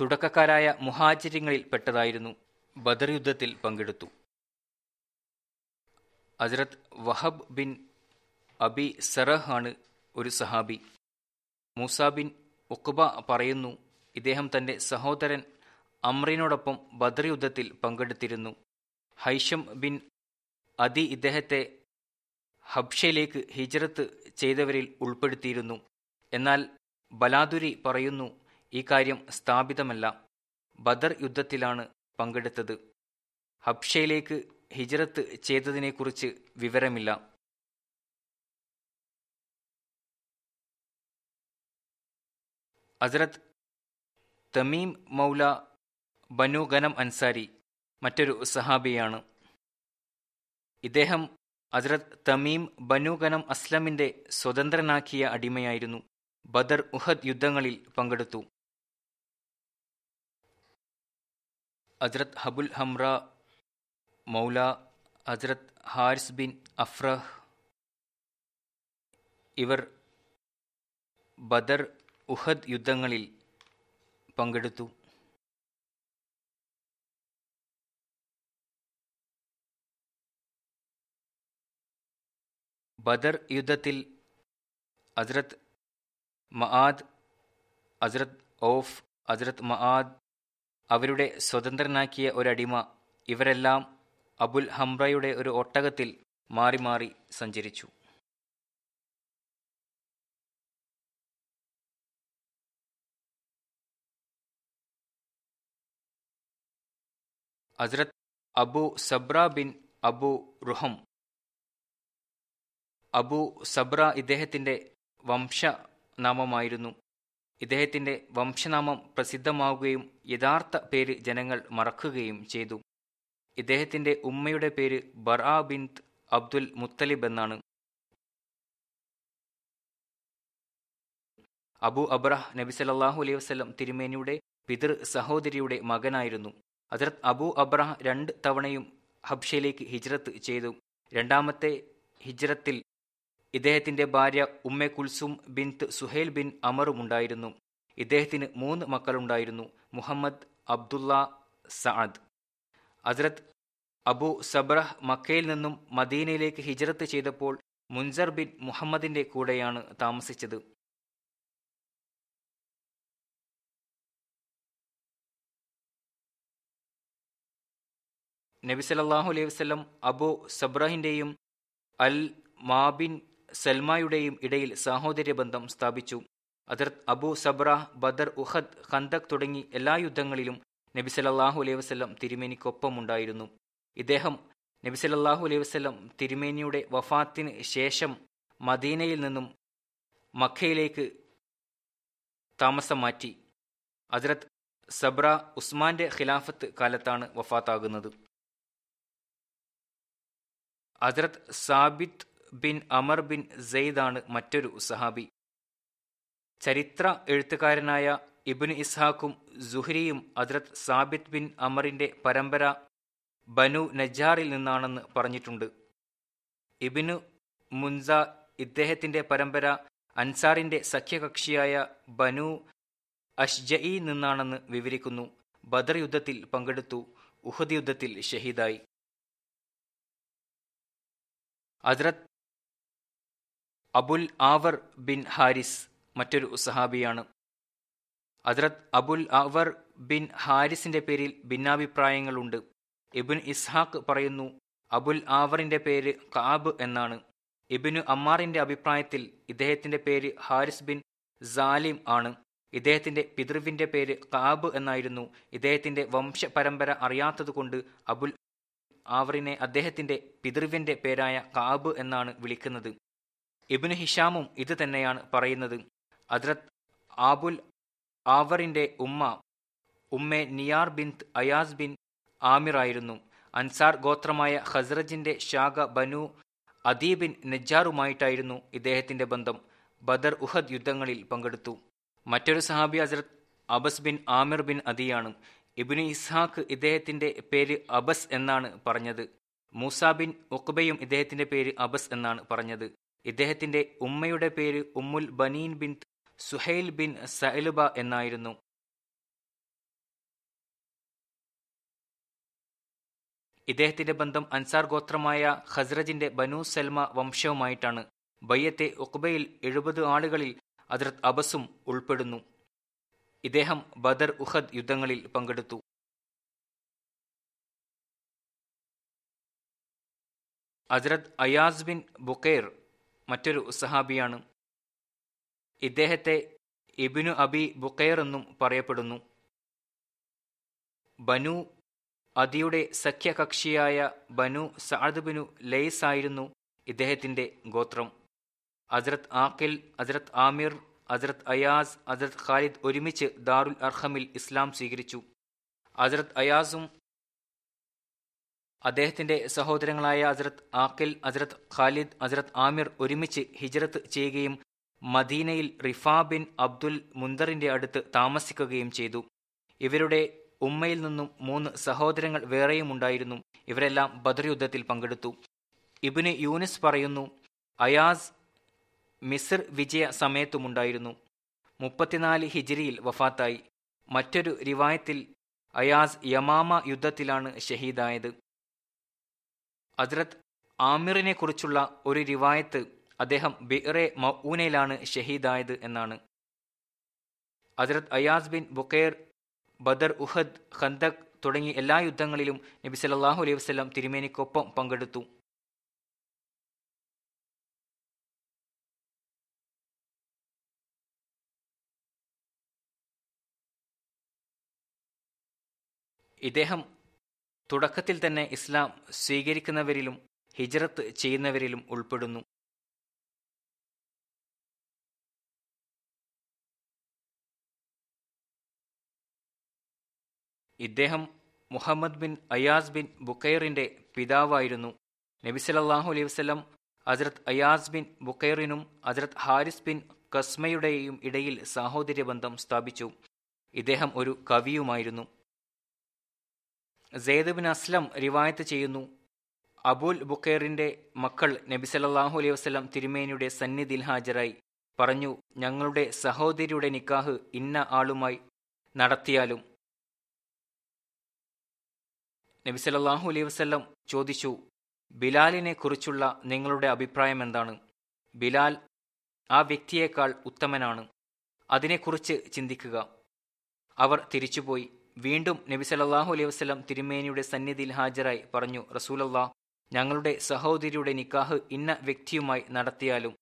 തുടക്കക്കാരായ മുഹാചര്യങ്ങളിൽ പെട്ടതായിരുന്നു. ബദർ യുദ്ധത്തിൽ പങ്കെടുത്തു. Hazrat Wahab bin Abi Sarah ആണ് ഒരു സഹാബി. മൂസ ബിൻ പറയുന്നു ഇദ്ദേഹം തന്റെ സഹോദരൻ അമ്രിനോടൊപ്പം ബദർ യുദ്ധത്തിൽ പങ്കെടുത്തിരുന്നു. ഹൈഷം ബിൻ അദി ഇദ്ദേഹത്തെ ഹബ്ഷയിലേക്ക് ഹിജ്റത്ത് ചെയ്തവരിൽ ഉൾപ്പെടുത്തിയിരുന്നു. എന്നാൽ ബലാദുരി പറയുന്നു ഈ കാര്യം സ്ഥാപിതമല്ല. ബദർ യുദ്ധത്തിലാണ് പങ്കെടുത്തത്. ഹബ്ഷയിലേക്ക് ഹിജ്റത്ത് ചെയ്തതിനെക്കുറിച്ച് വിവരമില്ല. അസരത്ത് തമീം മൗല ബനു ഗനം അൻസാരി മറ്റൊരു സഹാബിയാണ്. ഇദ്ദേഹം അസരത് തമീം ബനു ഗനം അസ്ലമിന്റെ സ്വതന്ത്രനാക്കിയ അടിമയായിരുന്നു. ബദർ ഉഹദ് യുദ്ധങ്ങളിൽ പങ്കെടുത്തു. അസരത് ഹബുൽ ഹംറ മൗല അസരത് ഹാരിസ് ബിൻ അഫ്രഹ് ഇവർ ബദർ ഉഹദ് യുദ്ധങ്ങളിൽ പങ്കെടുത്തു. ബദർ യുദ്ധത്തിൽ അസ്രത് മആദ് അസ്രത് ഓഫ് അസ്രത് മആദ് അവരുടെ സ്വതന്ത്രനാക്കിയ ഒരടിമ ഇവരെല്ലാം അബുൽ ഹംറയുടെ ഒരു ഒട്ടകത്തിൽ മാറി മാറി സഞ്ചരിച്ചു. Hazrat Abu Sabra bin Abu Ruhm. Abu Sabra ഇദ്ദേഹത്തിന്റെ വംശനാമമായിരുന്നു. ഇദ്ദേഹത്തിന്റെ വംശനാമം പ്രസിദ്ധമാവുകയും യഥാർത്ഥ പേര് ജനങ്ങൾ മറക്കുകയും ചെയ്തു. ഇദ്ദേഹത്തിന്റെ ഉമ്മയുടെ പേര് ബറാ ബിൻ അബ്ദുൽ മുത്തലിബ് എന്നാണ്. അബു അബ്രഹ് നബി സല്ലാഹു അലൈഹി വസ്ലം തിരുമേനിയുടെ പിതൃ സഹോദരിയുടെ മകനായിരുന്നു. ഹജറത്ത് അബു അബ്രഹ് രണ്ട് തവണയും ഹബ്ഷയിലേക്ക് ഹിജ്റത്ത് ചെയ്തു. രണ്ടാമത്തെ ഹിജ്റത്തിൽ ഇദ്ദേഹത്തിന്റെ ഭാര്യ ഉമ്മെ കുൽസും ബിൻത്ത് സുഹേൽ ബിൻ അമറും ഉണ്ടായിരുന്നു. ഇദ്ദേഹത്തിന് മൂന്ന് മക്കളുണ്ടായിരുന്നു മുഹമ്മദ് അബ്ദുള്ള സഅദ്. ഹസ്രത്ത് അബു സബ്രഹ് മക്കയിൽ നിന്നും മദീനയിലേക്ക് ഹിജ്റത്ത് ചെയ്തപ്പോൾ മുൻസർ ബിൻ മുഹമ്മദിന്റെ കൂടെയാണ് താമസിച്ചത്. നബി അലൈഹി വസ്ലം അബു സബ്രാഹിന്റെയും അൽ മാബിൻ സൽമായുടെയും ഇടയിൽ സാഹോദര്യ ബന്ധം സ്ഥാപിച്ചു. അതിർത്ത് അബു സബ്ര ബദർ ഉഹദ് ഖന്തക് തുടങ്ങി എല്ലാ യുദ്ധങ്ങളിലും നബി സല്ലല്ലാഹു അലൈഹി വസല്ലം തിരുമേനിക്കൊപ്പമുണ്ടായിരുന്നു. ഇദ്ദേഹം നബി അലൈഹി വസല്ലം തിരുമേനിയുടെ വഫാത്തിന് ശേഷം മദീനയിൽ നിന്നും മക്കയിലേക്ക് താമസം മാറ്റി. അതിരത്ത് സബ്ര ഉസ്മാന്റെ ഖിലാഫത്ത് കാലത്താണ് വഫാത്താകുന്നത്. Hazrat Sabit bin Amr bin സെയ്ദാണ് മറ്റൊരു സഹാബി. ചരിത്ര എഴുത്തുകാരനായ ഇബിന് ഇസ്ഹാഖും സുഹരിയും അതിരത്ത് സാബിത്ത് ബിൻ അമറിന്റെ പരമ്പര ബനു നജാറിൽ നിന്നാണെന്ന് പറഞ്ഞിട്ടുണ്ട്. ഇബിനു മുൻസ ഇദ്ദേഹത്തിന്റെ പരമ്പര അൻസാറിന്റെ സഖ്യകക്ഷിയായ ബനു അഷ്ജയി നിന്നാണെന്ന് വിവരിക്കുന്നു. ബദർ യുദ്ധത്തിൽ പങ്കെടുത്തു ഉഹദ് യുദ്ധത്തിൽ ഷഹീദായി. Hazrat Abul Awar bin Haris മറ്റൊരു സഹാബിയാണ്. അദ്രത് അബുൽ അവർ ബിൻ ഹാരിസിന്റെ പേരിൽ ഭിന്നാഭിപ്രായങ്ങളുണ്ട്. ഇബിൻ ഇസ്ഹാഖ് പറയുന്നു അബുൽ ആവറിന്റെ പേര് കാബ് എന്നാണ്. ഇബിനു അമ്മാറിന്റെ അഭിപ്രായത്തിൽ ഇദ്ദേഹത്തിന്റെ പേര് ഹാരിസ് ബിൻ സാലിം ആണ്. ഇദ്ദേഹത്തിന്റെ പിതൃവിന്റെ പേര് കാബ് എന്നായിരുന്നു. ഇദ്ദേഹത്തിന്റെ വംശപരമ്പര അറിയാത്തതുകൊണ്ട് അബുൽ ആവറിനെ അദ്ദേഹത്തിന്റെ പിതൃവിന്റെ പേരായ കാബ് എന്നാണ് വിളിക്കുന്നത്. ഇബിന് ഹിഷാമും ഇത് തന്നെയാണ് പറയുന്നത്. അദ്രത് ആബുൽ ആവറിന്റെ ഉമ്മ Umme Niyar bin Ayas bin Amir ആയിരുന്നു. അൻസാർ ഗോത്രമായ ഖസ്റജിന്റെ ശാഖ ബനു അദീബിൻ നജ്ജാറുമായിട്ടായിരുന്നു ഇദ്ദേഹത്തിന്റെ ബന്ധം. ബദർ ഉഹദ് യുദ്ധങ്ങളിൽ പങ്കെടുത്തു. മറ്റൊരു സഹാബി ഹസരത് അബസ് ബിൻ ആമിർ ബിൻ അദിയാണ് ഇബിന് ഇസ്ഹാഖ് ഇദ്ദേഹത്തിന്റെ പേര് അബസ് എന്നാണ് പറഞ്ഞത്. മൂസ ബിൻ ഉഖബയും ഇദ്ദേഹത്തിന്റെ പേര് അബസ് എന്നാണ് പറഞ്ഞത്. ഇദ്ദേഹത്തിന്റെ ഉമ്മയുടെ പേര് ഉമ്മുൽ ബനീൻ ബിൻ സുഹൈൽ ബിൻ സൈലുബ എന്നായിരുന്നു. ഇദ്ദേഹത്തിന്റെ ബന്ധം അൻസാർ ഗോത്രമായ ഖസ്റജിന്റെ ബനു സൽമ വംശവുമായിട്ടാണ്. ബയ്യത്തെ ഉഖബയിൽ എഴുപത് ആളുകളിൽ അതിർത്ത് അബസും ഉൾപ്പെടുന്നു. ഇദ്ദേഹം ബദർ ഉഹദ് യുദ്ധങ്ങളിൽ പങ്കെടുത്തു. അജ്രത് അയാസ് ബിൻ ബുക്കേർ മറ്റൊരു സഹാബിയാണ്. ഇദ്ദേഹത്തെ ഇബിനു അബി ബുക്കേർ എന്നും പറയപ്പെടുന്നു. ബനു അതിയുടെ സഖ്യകക്ഷിയായ ബനു സഅദ് ബിനു ലൈസ് ആയിരുന്നു ഇദ്ദേഹത്തിന്റെ ഗോത്രം. അസ്രത് ആക്കിൽ അസ്രത് ആമിർ അസ്രത് അയാസ് അസരത് ഖാലിദ് ഒരുമിച്ച് ദാറുൽ അർഹമിൽ ഇസ്ലാം സ്വീകരിച്ചു. അസരത് അയാസും അദ്ദേഹത്തിന്റെ സഹോദരങ്ങളായ അസരത് ആക്കിൽ അസരത് ഖാലിദ് അസരത് ആമിർ ഒരുമിച്ച് ഹിജ്റത്ത് ചെയ്യുകയും മദീനയിൽ റിഫാ ബിൻ അബ്ദുൽ മുന്തറിന്റെ അടുത്ത് താമസിക്കുകയും ചെയ്തു. ഇവരുടെ ഉമ്മയിൽ നിന്നും മൂന്ന് സഹോദരങ്ങൾ വേറെയും ഉണ്ടായിരുന്നു. ഇവരെല്ലാം ബദർ യുദ്ധത്തിൽ പങ്കെടുത്തു. ഇബിന് യൂനിസ് പറയുന്നു അയാസ് മിസിർ വിജയ സമയത്തുമുണ്ടായിരുന്നു. മുപ്പത്തിനാല് ഹിജിരിയിൽ വഫാത്തായി. മറ്റൊരു റിവായത്തിൽ അയാസ് യമാമ യുദ്ധത്തിലാണ് ഷഹീദായത്. അദ്രത് ആമിറിനെ കുറിച്ചുള്ള ഒരു റിവായത്ത് അദ്ദേഹം ബിറെ മഊനയിലാണ് ഷഹീദായത് എന്നാണ്. അദ്രത് അയാസ് ബിൻ ബുക്കേർ ബദർ ഉഹദ് ഖന്തക് തുടങ്ങി എല്ലാ യുദ്ധങ്ങളിലും നബി സല്ലല്ലാഹു അലൈഹി വസല്ലം തിരുമേനിക്കൊപ്പം പങ്കെടുത്തു. ഇദ്ദേഹം തുടക്കത്തിൽ തന്നെ ഇസ്ലാം സ്വീകരിക്കുന്നവരിലും ഹിജ്റത്ത് ചെയ്യുന്നവരിലും ഉൾപ്പെടുന്നു. ഇദ്ദേഹം മുഹമ്മദ് ബിൻ അയാസ് ബിൻ ബുക്കൈറിന്റെ പിതാവായിരുന്നു. നബി സല്ലല്ലാഹു അലൈഹി വസ്ലം അസരത് അയാസ് ബിൻ ബുക്കൈറിനും അസരത് ഹാരിസ് ബിൻ കസ്മയുടെയും ഇടയിൽ സാഹോദര്യ ബന്ധം സ്ഥാപിച്ചു. ഇദ്ദേഹം ഒരു കവിയുമായിരുന്നു. സെയ്ദ് അസ്ലം റിവായത്ത് ചെയ്യുന്നു. അബുൽ ബുക്കേറിന്റെ മക്കൾ നബി സല്ലല്ലാഹു അലൈഹി വസ്ലം തിരുമേനിയുടെ സന്നിധിയിൽ ഹാജരായി. പറഞ്ഞു ഞങ്ങളുടെ സഹോദരിയുടെ നിക്കാഹ് ഇന്ന ആളുമായി നടത്തിയാലും നബി സല്ലല്ലാഹു അലൈഹി വസ്ലം ചോദിച്ചു ബിലാലിനെ കുറിച്ചുള്ള നിങ്ങളുടെ അഭിപ്രായം എന്താണ്? ബിലാൽ ആ വ്യക്തിയേക്കാൾ ഉത്തമനാണ്. അതിനെക്കുറിച്ച് ചിന്തിക്കുക. അവർ തിരിച്ചുപോയി. വീണ്ടും നബി സല്ലല്ലാഹു അലൈഹി വസ്ലം തിരുമേനിയുടെ സന്നിധിയിൽ ഹാജരായി പറഞ്ഞു റസൂലല്ലാ ഞങ്ങളുടെ സഹോദരിയുടെ നിക്കാഹ് ഇന്ന വ്യക്തിയുമായി നടത്തിയാലും.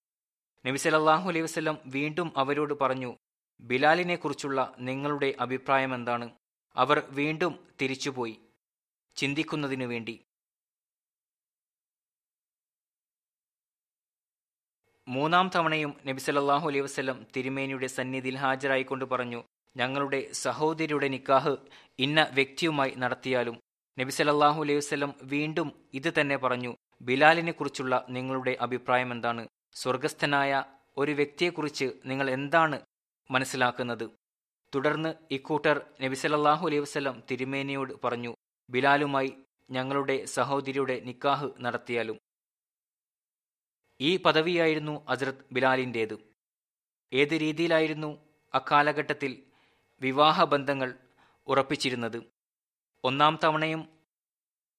നബി സല്ലല്ലാഹു അലൈഹി വസ്ലം വീണ്ടും അവരോട് പറഞ്ഞു ബിലാലിനെ കുറിച്ചുള്ള നിങ്ങളുടെ അഭിപ്രായം എന്താണ്? അവർ വീണ്ടും തിരിച്ചുപോയി ചിന്തിക്കുന്നതിനു വേണ്ടി. മൂന്നാം തവണയും നബി സല്ലല്ലാഹു അലൈഹി വസല്ലം തിരുമേനിയുടെ സന്നിധിയിൽ ഹാജരായിക്കൊണ്ട് പറഞ്ഞു ഞങ്ങളുടെ സഹോദരിയുടെ നിക്കാഹ് ഇന്ന വ്യക്തിയുമായി നടത്തിയാലും നബി സല്ലല്ലാഹു അലൈഹി വസല്ലം വീണ്ടും ഇത് തന്നെ പറഞ്ഞു ബിലാലിനെ കുറിച്ചുള്ള നിങ്ങളുടെ അഭിപ്രായം എന്താണ്? സ്വർഗസ്ഥനായ ഒരു വ്യക്തിയെക്കുറിച്ച് നിങ്ങൾ എന്താണ് മനസ്സിലാക്കുന്നത്? തുടർന്ന് ഇക്കൂട്ടർ നബി സല്ലല്ലാഹു അലൈഹി വസല്ലം തിരുമേനിയോട് പറഞ്ഞു ബിലാലുമായി ഞങ്ങളുടെ സഹോദരിയുടെ നിക്കാഹ് നടത്തിയാലും. ഈ പദവിയായിരുന്നു അസ്രത് ബിലാലിന്റേത്. ഏത് രീതിയിലായിരുന്നു അക്കാലഘട്ടത്തിൽ വിവാഹബന്ധങ്ങൾ ഉറപ്പിച്ചിരുന്നത്. ഒന്നാം തവണയും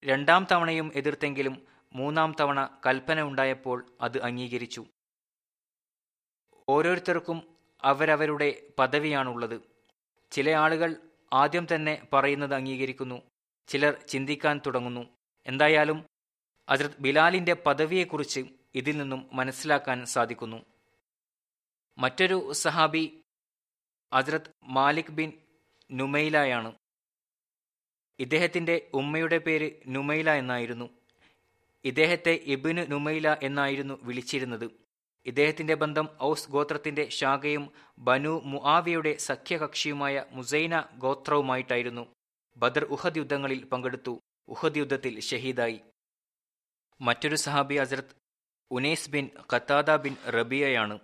രണ്ടാം തവണയും എതിർത്തെങ്കിലും മൂന്നാം തവണ കൽപ്പന ഉണ്ടായപ്പോൾ അത് അംഗീകരിച്ചു. ഓരോരുത്തർക്കും അവരവരുടെ പദവിയാണുള്ളത്. ചില ആളുകൾ ആദ്യം തന്നെ പറയുന്നത് അംഗീകരിക്കുന്നു ചിലർ ചിന്തിക്കാൻ തുടങ്ങുന്നു. എന്തായാലും ഹസ്രത് ബിലാലിന്റെ പദവിയെക്കുറിച്ച് ഇതിൽ നിന്നും മനസ്സിലാക്കാൻ സാധിക്കുന്നു. മറ്റൊരു സഹാബി ഹസ്രത് മാലിക് ബിൻ നുമൈലയാണ്. ഇദ്ദേഹത്തിന്റെ ഉമ്മയുടെ പേര് നുമൈല എന്നായിരുന്നു. ഇദ്ദേഹത്തെ ഇബിന് നുമൈല എന്നായിരുന്നു വിളിച്ചിരുന്നത്. ഇദ്ദേഹത്തിന്റെ ബന്ധം ഔസ് ഗോത്രത്തിന്റെ ശാഖയും ബനു മുആവിയുടെ സഖ്യകക്ഷിയുമായ മുസൈന ഗോത്രവുമായിട്ടായിരുന്നു. ബദർ ഉഹദ് യുദ്ധങ്ങളിൽ പങ്കെടുത്തു. ഉഹദ് യുദ്ധത്തിൽ ഷഹീദായി. മറ്റൊരു സഹാബി അസരത് ഉനൈസ് ബിൻ ഖത്താദ ബിൻ റബിയയാണ്.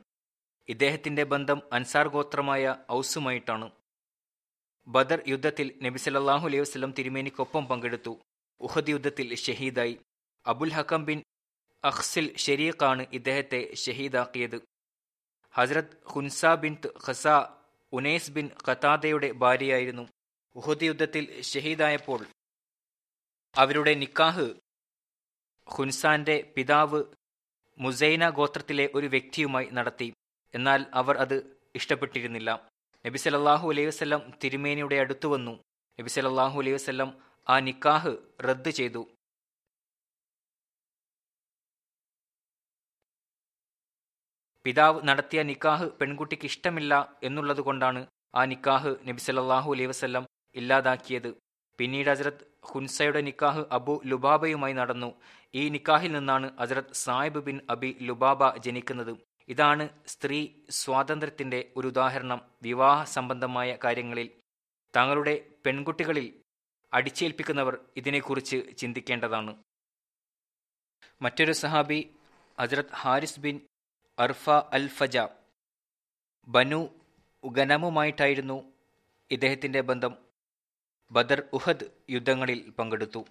ഇദ്ദേഹത്തിന്റെ ബന്ധം അൻസാർ ഗോത്രമായ ഔസുമായിട്ടാണ്. ബദർ യുദ്ധത്തിൽ നബി സല്ലല്ലാഹു അലൈഹി വസ്ലം തിരുമേനിക്കൊപ്പം പങ്കെടുത്തു. ഉഹദ് യുദ്ധത്തിൽ ഷഹീദായി. അബുൽ ഹക്കം ബിൻ അഖ്സിൽ ഷെരീഖാണ് ഇദ്ദേഹത്തെ ഷഹീദാക്കിയത്. ഹസ്രത് ഹുൻസ ബിൻ ഖസ ഉനൈസ് ബിൻ ഖത്താദയുടെ ഭാര്യയായിരുന്നു. ഉഹദ് യുദ്ധത്തിൽ ഷഹീദായപ്പോൾ അവരുടെ നിക്കാഹ് ഹുൻസാന്റെ പിതാവ് മുസൈന ഗോത്രത്തിലെ ഒരു വ്യക്തിയുമായി നടത്തി. എന്നാൽ അവർ അത് ഇഷ്ടപ്പെട്ടിരുന്നില്ല. നബി സല്ലല്ലാഹു അലൈഹി വസല്ലം തിരുമേനിയുടെ അടുത്തു വന്നു. നബി സല്ലല്ലാഹു അലൈഹി വസല്ലം ആ നിക്കാഹ് റദ്ദ് ചെയ്തു. പിതാവ് നടത്തിയ നിക്കാഹ് പെൺകുട്ടിക്ക് ഇഷ്ടമില്ല എന്നുള്ളതുകൊണ്ടാണ് ആ നിക്കാഹ് നബി സല്ലല്ലാഹു അലൈഹി വസല്ലം ഇല്ലാതാക്കിയത്. പിന്നീട് ഹസരത് ഹുൻസയുടെ നിക്കാഹ് അബു ലുബാബയുമായി നടന്നു. ഈ നിക്കാഹിൽ നിന്നാണ് ഹസരത് സായിബ് ബിൻ അബി ലുബാബ ജനിക്കുന്നത്. ഇതാണ് സ്ത്രീ സ്വാതന്ത്ര്യത്തിന്റെ ഒരു ഉദാഹരണം വിവാഹ സംബന്ധമായ കാര്യങ്ങളിൽ. തങ്ങളുടെ പെൺകുട്ടികളിൽ അടിച്ചേൽപ്പിക്കുന്നവർ ഇതിനെക്കുറിച്ച് ചിന്തിക്കേണ്ടതാണ്. മറ്റൊരു സഹാബി ഹജ്രത് ഹാരിസ് ബിൻ അർഫ അൽ ഫജ ബനു ഗനമുമായിട്ടായിരുന്നു ഇദ്ദേഹത്തിന്റെ ബന്ധം. ബദർ ഉഹദ് യുദ്ധങ്ങളിൽ പങ്കെടുത്തു.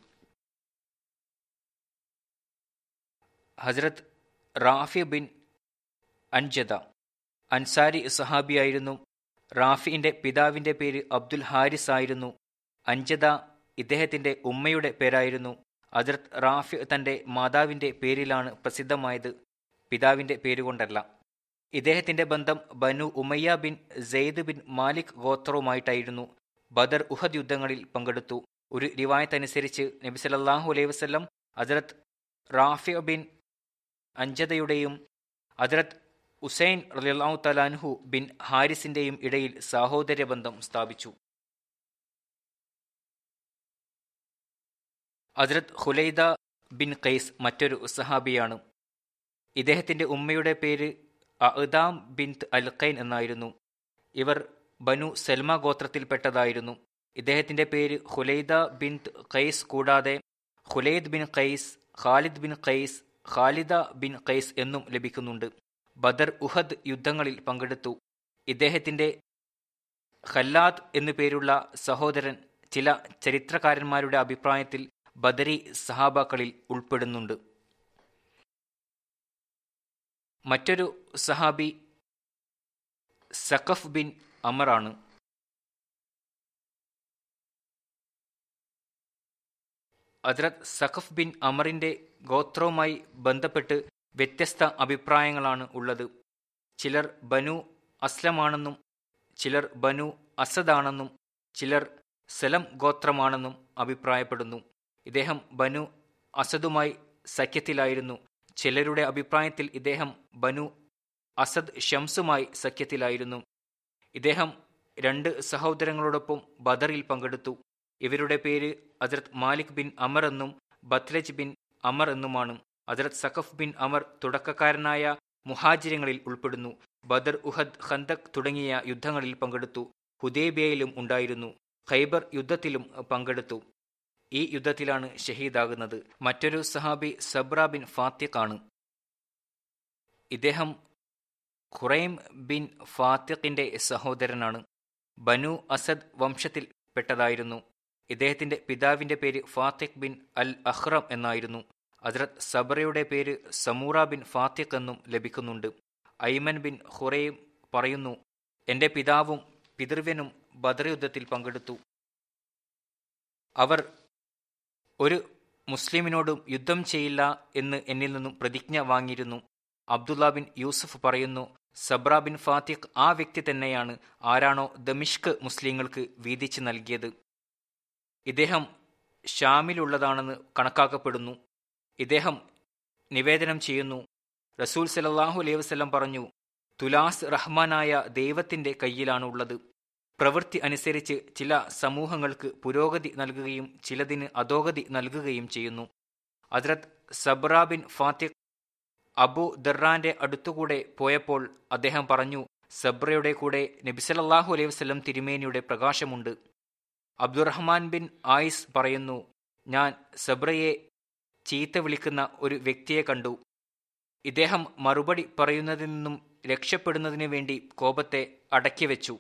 ഹസ്രത് റാഫി ബിൻ അൻജദ. അൻസാരി സഹാബിയായിരുന്നു. റാഫിന്റെ പിതാവിന്റെ പേര് അബ്ദുൽ ഹാരിസ് ആയിരുന്നു. അൻജദ ഇദ്ദേഹത്തിന്റെ ഉമ്മയുടെ പേരായിരുന്നു. അതിർത്ത് റാഫി തന്റെ മാതാവിന്റെ പേരിലാണ് പ്രസിദ്ധമായത്. പിതാവിന്റെ പേരുകൊണ്ടല്ല. ഇദ്ദേഹത്തിന്റെ ബന്ധം ബനു ഉമയ്യ ബിൻ സെയ്ദ് ബിൻ മാലിക് ഗോത്രവുമായിട്ടായിരുന്നു. ബദർ ഉഹദ് യുദ്ധങ്ങളിൽ പങ്കെടുത്തു. ഒരു റിവായത്തനുസരിച്ച് നബിസലല്ലാഹു അലൈഹി വസല്ലം ഹസ്രത് റാഫി ബിൻ അഞ്ജതയുടെയും ഹസ്രത് ഉസൈൻ റളിയല്ലാഹു തലാൻഹു ബിൻ ഹാരിസിന്റെയും ഇടയിൽ സഹോദര്യ ബന്ധം സ്ഥാപിച്ചു. അജ്രത് ഹുലൈദ ബിൻ ഖൈസ് മറ്റൊരു സഹാബിയാണ്. ഇദ്ദേഹത്തിന്റെ ഉമ്മയുടെ പേര് അഹ്ദാം ബിൻത് അൽഖൈൻ എന്നായിരുന്നു. ഇവർ ബനു സൽമ ഗോത്രത്തിൽപ്പെട്ടതായിരുന്നു. ഇദ്ദേഹത്തിന്റെ പേര് ഹുലൈദ ബിൻത് ഖൈസ് കൂടാതെ ഹുലൈദ് ബിൻ ഖൈസ് ഖാലിദ് ബിൻ ഖൈസ് ഖാലിദ ബിൻ ഖൈസ് എന്നും ലഭിക്കുന്നുണ്ട്. ബദർ ഉഹദ് യുദ്ധങ്ങളിൽ പങ്കെടുത്തു. ഇദ്ദേഹത്തിന്റെ ഖല്ലാദ് എന്നു പേരുള്ള സഹോദരൻ ചില ചരിത്രകാരന്മാരുടെ അഭിപ്രായത്തിൽ ബദരി സഹാബാക്കളിൽ ഉൾപ്പെടുന്നുണ്ട്. മറ്റൊരു സഹാബി സഖഫ് ബിൻ അമറാണ് അദ്രത് സഖഫ് ബിൻ അമറിന്റെ ഗോത്രവുമായി ബന്ധപ്പെട്ട് വ്യത്യസ്ത അഭിപ്രായങ്ങളാണ് ഉള്ളത്. ചിലർ ബനു അസ്ലമാണെന്നും ചിലർ ബനു അസദാണെന്നും ചിലർ സലം ഗോത്രമാണെന്നും അഭിപ്രായപ്പെടുന്നു. ഇദ്ദേഹം ബനു അസദുമായി സഖ്യത്തിലായിരുന്നു. ചിലരുടെ അഭിപ്രായത്തിൽ ഇദ്ദേഹം ബനു അസദ് ഷംസുമായി സഖ്യത്തിലായിരുന്നു. ഇദ്ദേഹം രണ്ട് സഹോദരങ്ങളോടൊപ്പം ബദറിൽ പങ്കെടുത്തു. ഇവരുടെ പേര് ഹസ്രത് മാലിക് ബിൻ അമർ എന്നും ബത്രജ് ബിൻ അമർ എന്നുമാണ്. ഹസ്രത് സഖഫ് ബിൻ അമർ തുടക്കക്കാരനായ മുഹാജിരങ്ങളിൽ ഉൾപ്പെടുന്നു. ബദർ ഉഹദ് ഖന്തക് തുടങ്ങിയ യുദ്ധങ്ങളിൽ പങ്കെടുത്തു. ഹുദേബിയയിലും ഉണ്ടായിരുന്നു. ഖൈബർ യുദ്ധത്തിലും പങ്കെടുത്തു. ഈ യുദ്ധത്തിലാണ് ഷഹീദാകുന്നത്. മറ്റൊരു സഹാബി സബ്ര ബിൻ ഫാത്തിഖാണ്. ഇദ്ദേഹം ഖുറൈം ബിൻ ഫാത്തിഖിന്റെ സഹോദരനാണ്. ബനു അസദ് വംശത്തിൽ പെട്ടതായിരുന്നു. ഇദ്ദേഹത്തിന്റെ പിതാവിന്റെ പേര് ഫാത്തിഖ് ബിൻ അൽ അഹ്റം എന്നായിരുന്നു. ഹസ്രത് സബറയുടെ പേര് സമൂറ ബിൻ ഫാത്തിഖ് എന്നും ലഭിക്കുന്നുണ്ട്. ഐമൻ ബിൻ ഹുറയും പറയുന്നു എന്റെ പിതാവും പിതൃവ്യനും ബദർ യുദ്ധത്തിൽ പങ്കെടുത്തു. അവർ ഒരു മുസ്ലിമിനോടും യുദ്ധം ചെയ്യില്ല എന്ന് എന്നിൽ നിന്നും പ്രതിജ്ഞ വാങ്ങിയിരുന്നു. അബ്ദുല്ല ബിൻ യൂസഫ് പറയുന്നു സബ്ര ബിൻ ഫാത്തിഖ് ആ വ്യക്തി തന്നെയാണ് ആരാണോ ദമിഷ്ക് മുസ്ലിങ്ങൾക്ക് വീതിച്ച് നൽകിയത്. ഇദ്ദേഹം ഷാമിലുള്ളതാണെന്ന് കണക്കാക്കപ്പെടുന്നു. ഇദ്ദേഹം നിവേദനം ചെയ്യുന്നു. റസൂൽ സലല്ലാഹു അലൈഹി വസ്ലം പറഞ്ഞു തുലാസ് റഹ്മാനായ ദൈവത്തിന്റെ കയ്യിലാണുള്ളത് പ്രവൃത്തി അനുസരിച്ച് ചില സമൂഹങ്ങൾക്ക് പുരോഗതി നൽകുകയും ചിലതിന് അധോഗതി നൽകുകയും ചെയ്യുന്നു. ഹസ്രത് സബ്ര ബിൻ ഫാത്തിഖ് അബു ദർറാന്റെ അടുത്തുകൂടെ പോയപ്പോൾ അദ്ദേഹം പറഞ്ഞു സബ്രയുടെ കൂടെ നബിസലല്ലാഹു അലൈഹി വസ്ലം തിരുമേനിയുടെ പ്രകാശമുണ്ട്. അബ്ദുറഹ്മാൻ ബിൻ ആയിസ് പറയുന്നു ഞാൻ സബ്രയെ ചീത്ത വിളിക്കുന്ന ഒരു വ്യക്തിയെ കണ്ടു. ഇദ്ദേഹം മറുപടി പറയുന്നതിൽ നിന്നും രക്ഷപ്പെടുന്നതിനു വേണ്ടി കോപത്തെ അടക്കിവെച്ചു.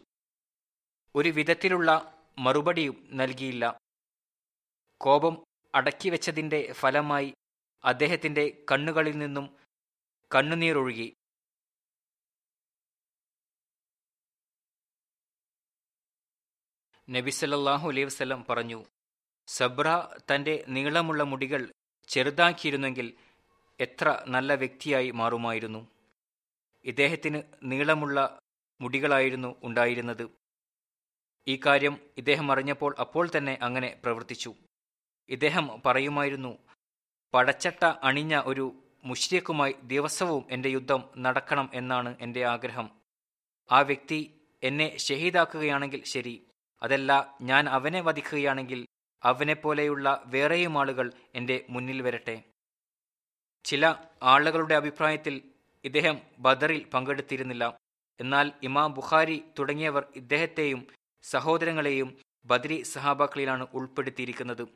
ഒരു വിധത്തിലുള്ള മറുപടിയും നൽകിയില്ല. കോപം അടക്കിവെച്ചതിന്റെ ഫലമായി അദ്ദേഹത്തിന്റെ കണ്ണുകളിൽ നിന്നും കണ്ണുനീരൊഴുകി. നബിസല്ലാഹു അലൈഹി വസ്ലം പറഞ്ഞു സബ്ര തന്റെ നീളമുള്ള മുടികൾ ചെറുതാക്കിയിരുന്നെങ്കിൽ എത്ര നല്ല വ്യക്തിയായി മാറുമായിരുന്നു. ഇദ്ദേഹത്തിന് നീളമുള്ള മുടികളായിരുന്നു ഉണ്ടായിരുന്നത്. ഈ കാര്യം ഇദ്ദേഹം അറിഞ്ഞപ്പോൾ അപ്പോൾ തന്നെ അങ്ങനെ പ്രവർത്തിച്ചു. ഇദ്ദേഹം പറയുമായിരുന്നു പടച്ചട്ട അണിഞ്ഞ ഒരു മുഷ്രിഖുമായി ദിവസവും എന്റെ യുദ്ധം നടക്കണം എന്നാണ് എന്റെ ആഗ്രഹം. ആ വ്യക്തി എന്നെ ഷഹീദാക്കുകയാണെങ്കിൽ ശരി. അതല്ല ഞാൻ അവനെ വധിക്കുകയാണെങ്കിൽ അവനെപ്പോലെയുള്ള വേറെയും ആളുകൾ എന്റെ മുന്നിൽ വരട്ടെ. ചില ആളുകളുടെ അഭിപ്രായത്തിൽ ഇദ്ദേഹം ബദറിൽ പങ്കെടുത്തിരുന്നില്ല. എന്നാൽ ഇമാം ബുഖാരി തുടങ്ങിയവർ ഇദ്ദേഹത്തെയും സഹോദരങ്ങളെയും ബദരി സഹാബാക്കളിലാണ് ഉൾപ്പെടുത്തിയിരിക്കുന്നത്.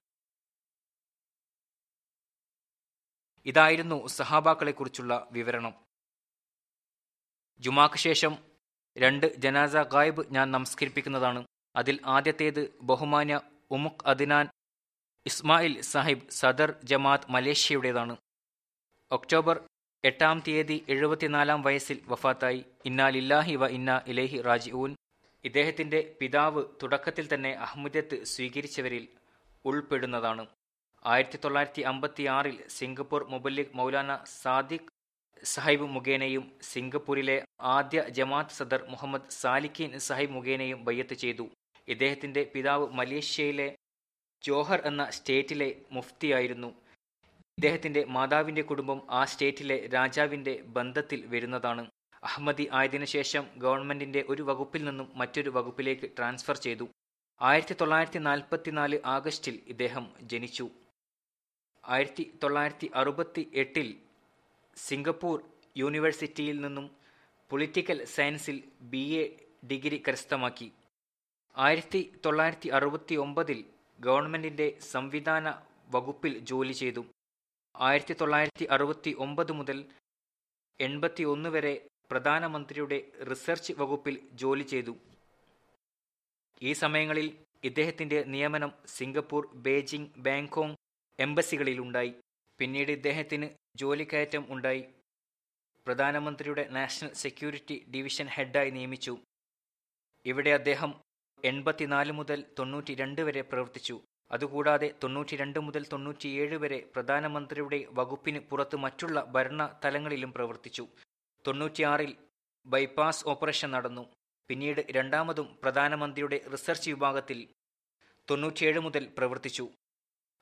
ഇതായിരുന്നു സഹാബാക്കളെക്കുറിച്ചുള്ള വിവരണം. ജുമാക്ക് ശേഷം രണ്ട് ജനാസ ഗായിബ് ഞാൻ നമസ്കരിപ്പിക്കുന്നതാണ്. അതിൽ ആദ്യത്തേത് ബഹുമാന്യ ഉമുഖ് അദിനാൻ ഇസ്മായിൽ സാഹിബ് സദർ ജമാത്ത് മലേഷ്യയുടേതാണ്. ഒക്ടോബർ എട്ടാം തീയതി എഴുപത്തിനാലാം വയസ്സിൽ വഫാത്തായി. ഇന്നാലില്ലാഹി വ ഇന്ന ഇലേഹി റാജിഊൻ. ഇദ്ദേഹത്തിന്റെ പിതാവ് തുടക്കത്തിൽ തന്നെ അഹമ്മദത്ത് സ്വീകരിച്ചവരിൽ ഉൾപ്പെടുന്നതാണ്. ആയിരത്തി തൊള്ളായിരത്തി അമ്പത്തി ആറിൽ സിംഗപ്പൂർ മുബല്ലിഖ് മൗലാന സാദിഖ് സാഹിബ് മുഖേനയും സിംഗപ്പൂരിലെ ആദ്യ ജമാത്ത് സദർ മുഹമ്മദ് സാലിഖീൻ സാഹിബ് മുഖേനയും ബയ്യത്ത് ചെയ്തു. ഇദ്ദേഹത്തിന്റെ പിതാവ് മലേഷ്യയിലെ ജോഹർ എന്ന സ്റ്റേറ്റിലെ മുഫ്തിയായിരുന്നു. ഇദ്ദേഹത്തിന്റെ മാതാവിന്റെ കുടുംബം ആ സ്റ്റേറ്റിലെ രാജാവിന്റെ ബന്ധത്തിൽ വരുന്നതാണ്. അഹമ്മദി ആയതിനു ശേഷം ഗവൺമെന്റിന്റെ ഒരു വകുപ്പിൽ നിന്നും മറ്റൊരു വകുപ്പിലേക്ക് ട്രാൻസ്ഫർ ചെയ്തു. ആയിരത്തി തൊള്ളായിരത്തി നാൽപ്പത്തിനാല് ആഗസ്റ്റിൽ ഇദ്ദേഹം ജനിച്ചു. ആയിരത്തി തൊള്ളായിരത്തി അറുപത്തി എട്ടിൽ സിംഗപ്പൂർ യൂണിവേഴ്സിറ്റിയിൽ നിന്നും പൊളിറ്റിക്കൽ സയൻസിൽ ബി എ ഡിഗ്രി കരസ്ഥമാക്കി. ആയിരത്തി തൊള്ളായിരത്തി അറുപത്തി ഒമ്പതിൽ ഗവൺമെന്റിന്റെ സംവിധാന വകുപ്പിൽ ജോലി ചെയ്തു. ആയിരത്തി തൊള്ളായിരത്തി അറുപത്തി ഒമ്പത് മുതൽ എൺപത്തി ഒന്ന് വരെ പ്രധാനമന്ത്രിയുടെ റിസർച്ച് വകുപ്പിൽ ജോലി ചെയ്തു. ഈ സമയങ്ങളിൽ ഇദ്ദേഹത്തിന്റെ നിയമനം സിംഗപ്പൂർ ബെയ്ജിംഗ് ബാങ്കോങ് എംബസികളിലുണ്ടായി. പിന്നീട് ഇദ്ദേഹത്തിന് ജോലിക്കയറ്റം ഉണ്ടായി. പ്രധാനമന്ത്രിയുടെ നാഷണൽ സെക്യൂരിറ്റി ഡിവിഷൻ ഹെഡായി നിയമിച്ചു. ഇവിടെ അദ്ദേഹം എൺപത്തിനാല് മുതൽ തൊണ്ണൂറ്റി രണ്ട് വരെ പ്രവർത്തിച്ചു. അതുകൂടാതെ തൊണ്ണൂറ്റി രണ്ട് മുതൽ തൊണ്ണൂറ്റിയേഴ് വരെ പ്രധാനമന്ത്രിയുടെ വകുപ്പിന് പുറത്ത് മറ്റുള്ള ഭരണ തലങ്ങളിലും പ്രവർത്തിച്ചു. തൊണ്ണൂറ്റിയാറിൽ ബൈപ്പാസ് ഓപ്പറേഷൻ നടന്നു. പിന്നീട് രണ്ടാമതും പ്രധാനമന്ത്രിയുടെ റിസർച്ച് വിഭാഗത്തിൽ തൊണ്ണൂറ്റിയേഴ് മുതൽ പ്രവർത്തിച്ചു.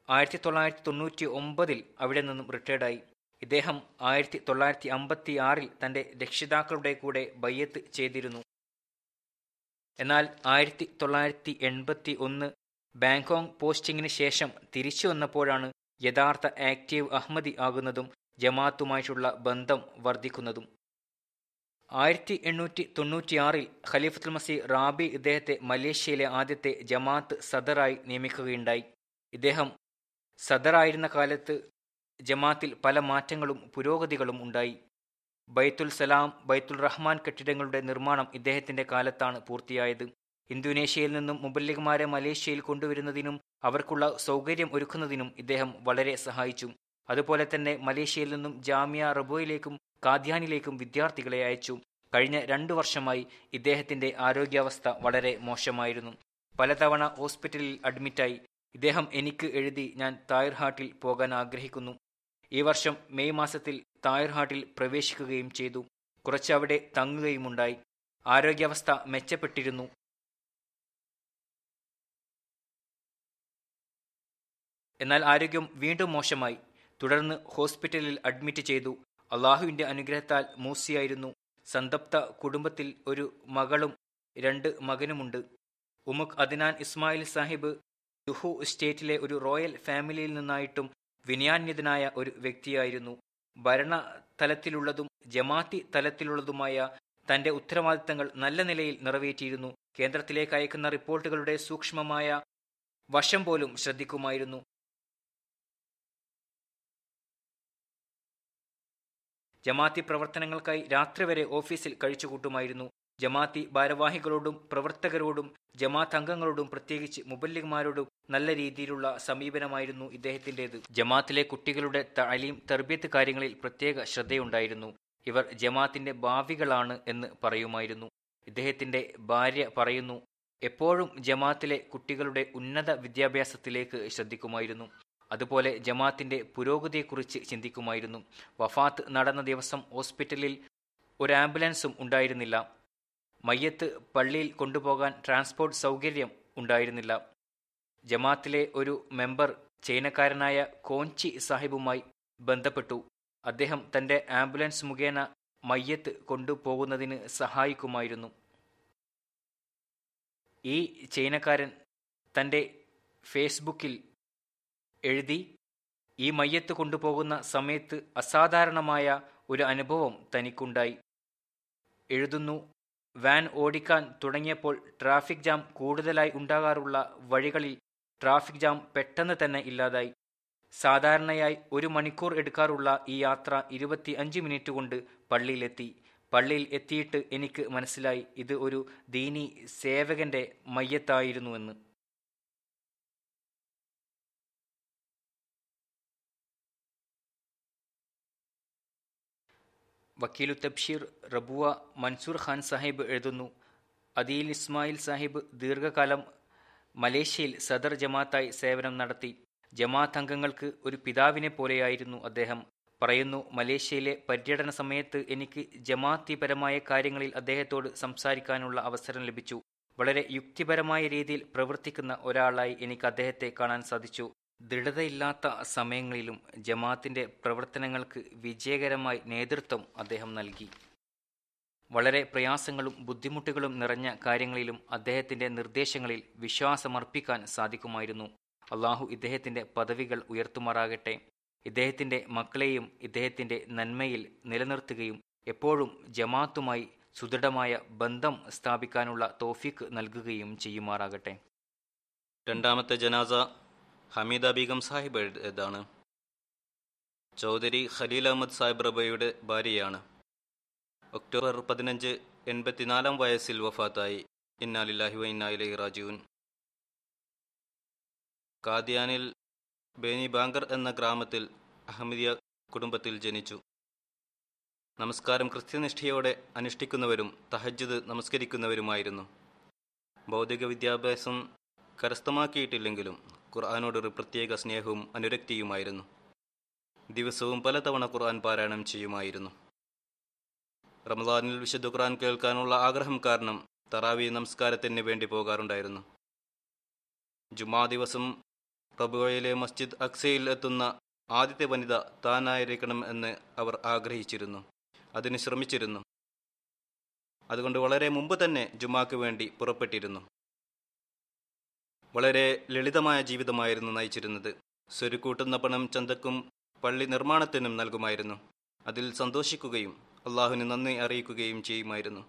ആയിരത്തി തൊള്ളായിരത്തി തൊണ്ണൂറ്റി ഒമ്പതിൽ അവിടെ നിന്നും റിട്ടയർഡായി. ഇദ്ദേഹം ആയിരത്തി തൊള്ളായിരത്തി അമ്പത്തി ആറിൽ തന്റെ രക്ഷിതാക്കളുടെ കൂടെ ബയ്യത്ത് ചെയ്തിരുന്നു. എന്നാൽ ആയിരത്തി തൊള്ളായിരത്തി എൺപത്തി ഒന്ന് ബാങ്കോങ് പോസ്റ്റിംഗിന് ശേഷം തിരിച്ചു വന്നപ്പോഴാണ് യഥാർത്ഥ ആക്റ്റീവ് അഹമ്മദി ആകുന്നതും ജമാഅത്തുമായിട്ടുള്ള ബന്ധം വർദ്ധിക്കുന്നതും. ആയിരത്തി എണ്ണൂറ്റി തൊണ്ണൂറ്റിയാറിൽ ഖലീഫത്തുൽ മസി റാബി ഇദ്ദേഹത്തെ മലേഷ്യയിലെ ആദ്യത്തെ ജമാഅത്ത് സദറായി നിയമിക്കുകയുണ്ടായി. ഇദ്ദേഹം സദറായിരുന്ന കാലത്ത് ജമാത്തിൽ പല മാറ്റങ്ങളും പുരോഗതികളും ഉണ്ടായി. ബൈത്തുൽ സലാം ബൈത്തുൽ റഹ്മാൻ കെട്ടിടങ്ങളുടെ നിർമ്മാണം ഇദ്ദേഹത്തിന്റെ കാലത്താണ് പൂർത്തിയായത്. ഇന്തോനേഷ്യയിൽ നിന്നും മുബല്ലിഗ്മാരെ മലേഷ്യയിൽ കൊണ്ടുവരുന്നതിനും അവർക്കുള്ള സൗകര്യം ഒരുക്കുന്നതിനും ഇദ്ദേഹം വളരെ സഹായിച്ചു. അതുപോലെ തന്നെ മലേഷ്യയിൽ നിന്നും ജാമ്യ റബോയിലേക്കും കാദ്യാനിലേക്കും വിദ്യാർത്ഥികളെ അയച്ചു. കഴിഞ്ഞ രണ്ടു വർഷമായി ഇദ്ദേഹത്തിന്റെ ആരോഗ്യാവസ്ഥ വളരെ മോശമായിരുന്നു. പലതവണ ഹോസ്പിറ്റലിൽ അഡ്മിറ്റായി. ഇദ്ദേഹം എനിക്ക് എഴുതി ഞാൻ തായർഹാട്ടിൽ പോകാൻ ആഗ്രഹിക്കുന്നു. ഈ വർഷം മെയ് മാസത്തിൽ തായർഹാട്ടിൽ പ്രവേശിക്കുകയും ചെയ്തു. കുറച്ചവിടെ തങ്ങുകയുമുണ്ടായി. ആരോഗ്യാവസ്ഥ മെച്ചപ്പെട്ടിരുന്നു. എന്നാൽ ആരോഗ്യം വീണ്ടും മോശമായി. തുടർന്ന് ഹോസ്പിറ്റലിൽ അഡ്മിറ്റ് ചെയ്തു. അള്ളാഹുവിന്റെ അനുഗ്രഹത്താൽ മൂസിയായിരുന്നു. സന്തപ്ത കുടുംബത്തിൽ ഒരു മകളും രണ്ട് മകനുമുണ്ട്. ഉമുഖ് അദ്നാൻ ഇസ്മായിൽ സാഹിബ് ജുഹു സ്റ്റേറ്റിലെ ഒരു റോയൽ ഫാമിലിയിൽ നിന്നായിട്ടും വിനയാന്യതനായ ഒരു വ്യക്തിയായിരുന്നു. ഭരണ തലത്തിലുള്ളതും ജമാഅത്തി തലത്തിലുള്ളതുമായ തന്റെ ഉത്തരവാദിത്തങ്ങൾ നല്ല നിലയിൽ നിറവേറ്റിയിരുന്നു. കേന്ദ്രത്തിലേക്ക് അയക്കുന്ന റിപ്പോർട്ടുകളുടെ സൂക്ഷ്മമായ വശം പോലും ശ്രദ്ധിക്കുമായിരുന്നു. ജമാഅത്തി പ്രവർത്തനങ്ങൾക്കായി രാത്രി വരെ ഓഫീസിൽ കഴിച്ചുകൂട്ടുമായിരുന്നു. ജമാഅത്തി ഭാരവാഹികളോടും പ്രവർത്തകരോടും ജമാഅത്ത് അംഗങ്ങളോടും പ്രത്യേകിച്ച് മുബല്ലിഗ്മാരോടും നല്ല രീതിയിലുള്ള സമീപനമായിരുന്നു ഇദ്ദേഹത്തിന്റെത്. ജമാഅത്തിലെ കുട്ടികളുടെ താലീം തെർബിയത്ത് കാര്യങ്ങളിൽ പ്രത്യേക ശ്രദ്ധയുണ്ടായിരുന്നു. ഇവർ ജമാഅത്തിന്റെ ഭാവികളാണ് എന്ന് പറയുമായിരുന്നു. ഇദ്ദേഹത്തിന്റെ ഭാര്യ പറയുന്നു എപ്പോഴും ജമാഅത്തിലെ കുട്ടികളുടെ ഉന്നത വിദ്യാഭ്യാസത്തിലേക്ക് ശ്രദ്ധിക്കുമായിരുന്നു. അതുപോലെ ജമാഅത്തിന്റെ പുരോഗതിയെക്കുറിച്ച് ചിന്തിക്കുമായിരുന്നു. വഫാത്ത് നടന്ന ദിവസം ഹോസ്പിറ്റലിൽ ഒരു ആംബുലൻസും ഉണ്ടായിരുന്നില്ല. മയ്യത്ത് പള്ളിയിൽ കൊണ്ടുപോകാൻ ട്രാൻസ്പോർട്ട് സൗകര്യം ഉണ്ടായിരുന്നില്ല. ജമാത്തിലെ ഒരു മെമ്പർ ചൈനക്കാരനായ കോഞ്ചി സാഹിബുമായി ബന്ധപ്പെട്ടു. അദ്ദേഹം തന്റെ ആംബുലൻസ് മുഖേന മയ്യത്ത് കൊണ്ടുപോകുന്നതിന് സഹായിക്കുമായിരുന്നു. ഈ ചൈനക്കാരൻ തന്റെ ഫേസ്ബുക്കിൽ എഴുതി ഈ മയ്യത്ത് കൊണ്ടുപോകുന്ന സമയത്ത് അസാധാരണമായ ഒരു അനുഭവം തനിക്കുണ്ടായി എഴുതുന്നു വാൻ ഓടിക്കാൻ തുടങ്ങിയപ്പോൾ ട്രാഫിക് ജാം കൂടുതലായി ഉണ്ടാകാറുള്ള വഴികളിൽ ട്രാഫിക് ജാം പെട്ടെന്ന് തന്നെ ഇല്ലാതായി. സാധാരണയായി ഒരു മണിക്കൂർ എടുക്കാറുള്ള ഈ യാത്ര ഇരുപത്തി അഞ്ച് മിനിറ്റ് കൊണ്ട് പള്ളിയിലെത്തി. പള്ളിയിൽ എത്തിയിട്ട് എനിക്ക് മനസ്സിലായി ഇത് ഒരു ദീനി സേവകന്റെ മയ്യത്തായിരുന്നുവെന്ന് വക്കീലു തബ്ഷീർ റബുവ മൻസൂർ ഖാൻ സാഹിബ് എഴുതുന്നു. അദീൽ ഇസ്മായിൽ സാഹിബ് ദീർഘകാലം മലേഷ്യയിൽ സദർ ജമാത്തായി സേവനം നടത്തി. ജമാഅത്ത് അംഗങ്ങൾക്ക് ഒരു പിതാവിനെ പോലെയായിരുന്നു അദ്ദേഹം. പറയുന്നു മലേഷ്യയിലെ പര്യടന സമയത്ത് എനിക്ക് ജമാഅത്തിപരമായ കാര്യങ്ങളിൽ അദ്ദേഹത്തോട് സംസാരിക്കാനുള്ള അവസരം ലഭിച്ചു. വളരെ യുക്തിപരമായ രീതിയിൽ പ്രവർത്തിക്കുന്ന ഒരാളായി എനിക്ക് അദ്ദേഹത്തെ കാണാൻ സാധിച്ചു. ദൃഢതയില്ലാത്ത സമയങ്ങളിലും ജമാഅത്തിന്റെ പ്രവർത്തനങ്ങൾക്ക് വിജയകരമായി നേതൃത്വം അദ്ദേഹം നൽകി. വളരെ പ്രയാസങ്ങളും ബുദ്ധിമുട്ടുകളും നിറഞ്ഞ കാര്യങ്ങളിലും അദ്ദേഹത്തിന്റെ നിർദ്ദേശങ്ങളിൽ വിശ്വാസമർപ്പിക്കാൻ സാധിക്കുമായിരുന്നു. അള്ളാഹു ഇദ്ദേഹത്തിന്റെ പദവികൾ ഉയർത്തുമാറാകട്ടെ. ഇദ്ദേഹത്തിന്റെ മക്കളെയും ഇദ്ദേഹത്തിന്റെ നന്മയിൽ നിലനിർത്തുകയും എപ്പോഴും ജമാത്തുമായി സുദൃഢമായ ബന്ധം സ്ഥാപിക്കാനുള്ള തോഫിക്ക് നൽകുകയും ചെയ്യുമാറാകട്ടെ. രണ്ടാമത്തെ ജനാസ ഹമീദ ബീഗം സാഹിബ് എഴുതാണ് ചൗധരി ഖലീൽ അഹമ്മദ് സാഹിബ് റബയുടെ ഭാര്യയാണ്. ഒക്ടോബർ പതിനഞ്ച് എൺപത്തിനാലാം വയസ്സിൽ വഫാത്തായി. ഇന്നാലില്ലാഹി വൈനായിലെ റാജീവൻ കാദിയാനിൽ ബേനി ബാങ്കർ എന്ന ഗ്രാമത്തിൽ അഹമ്മദിയ കുടുംബത്തിൽ ജനിച്ചു. നമസ്കാരം കൃത്യനിഷ്ഠയോടെ അനുഷ്ഠിക്കുന്നവരും തഹജ്ജുദ് നമസ്കരിക്കുന്നവരുമായിരുന്നു. ഭൗതിക വിദ്യാഭ്യാസം കരസ്ഥമാക്കിയിട്ടില്ലെങ്കിലും ഖുർആാനോടൊരു പ്രത്യേക സ്നേഹവും അനുരക്തിയുമായിരുന്നു. ദിവസവും പലതവണ ഖുർആൻ പാരായണം ചെയ്യുമായിരുന്നു. റമദാനിൽ വിശുദ്ധ ഖുർആൻ കേൾക്കാനുള്ള ആഗ്രഹം കാരണം തറാവി നമസ്കാരത്തിന് വേണ്ടി പോകാറുണ്ടായിരുന്നു. ജുമാ ദിവസം പ്രഭുവയിലെ മസ്ജിദ് അക്സയിൽ എത്തുന്ന ആദ്യത്തെ വനിത താനായിരിക്കണം എന്ന് അവർ ആഗ്രഹിച്ചിരുന്നു. അതിന് ശ്രമിച്ചിരുന്നു. അതുകൊണ്ട് വളരെ മുമ്പ് തന്നെ ജുമാക്ക് വേണ്ടി പുറപ്പെട്ടിരുന്നു. വളരെ ലളിതമായ ജീവിതമായിരുന്നു നയിച്ചിരുന്നത്. സ്വരുക്കൂട്ടുന്ന പണം ചന്തക്കും പള്ളി നിർമ്മാണത്തിനും നൽകുമായിരുന്നു. അതിൽ സന്തോഷിക്കുകയും അള്ളാഹുവിന് നന്ദി അറിയിക്കുകയും ചെയ്യുമായിരുന്നു.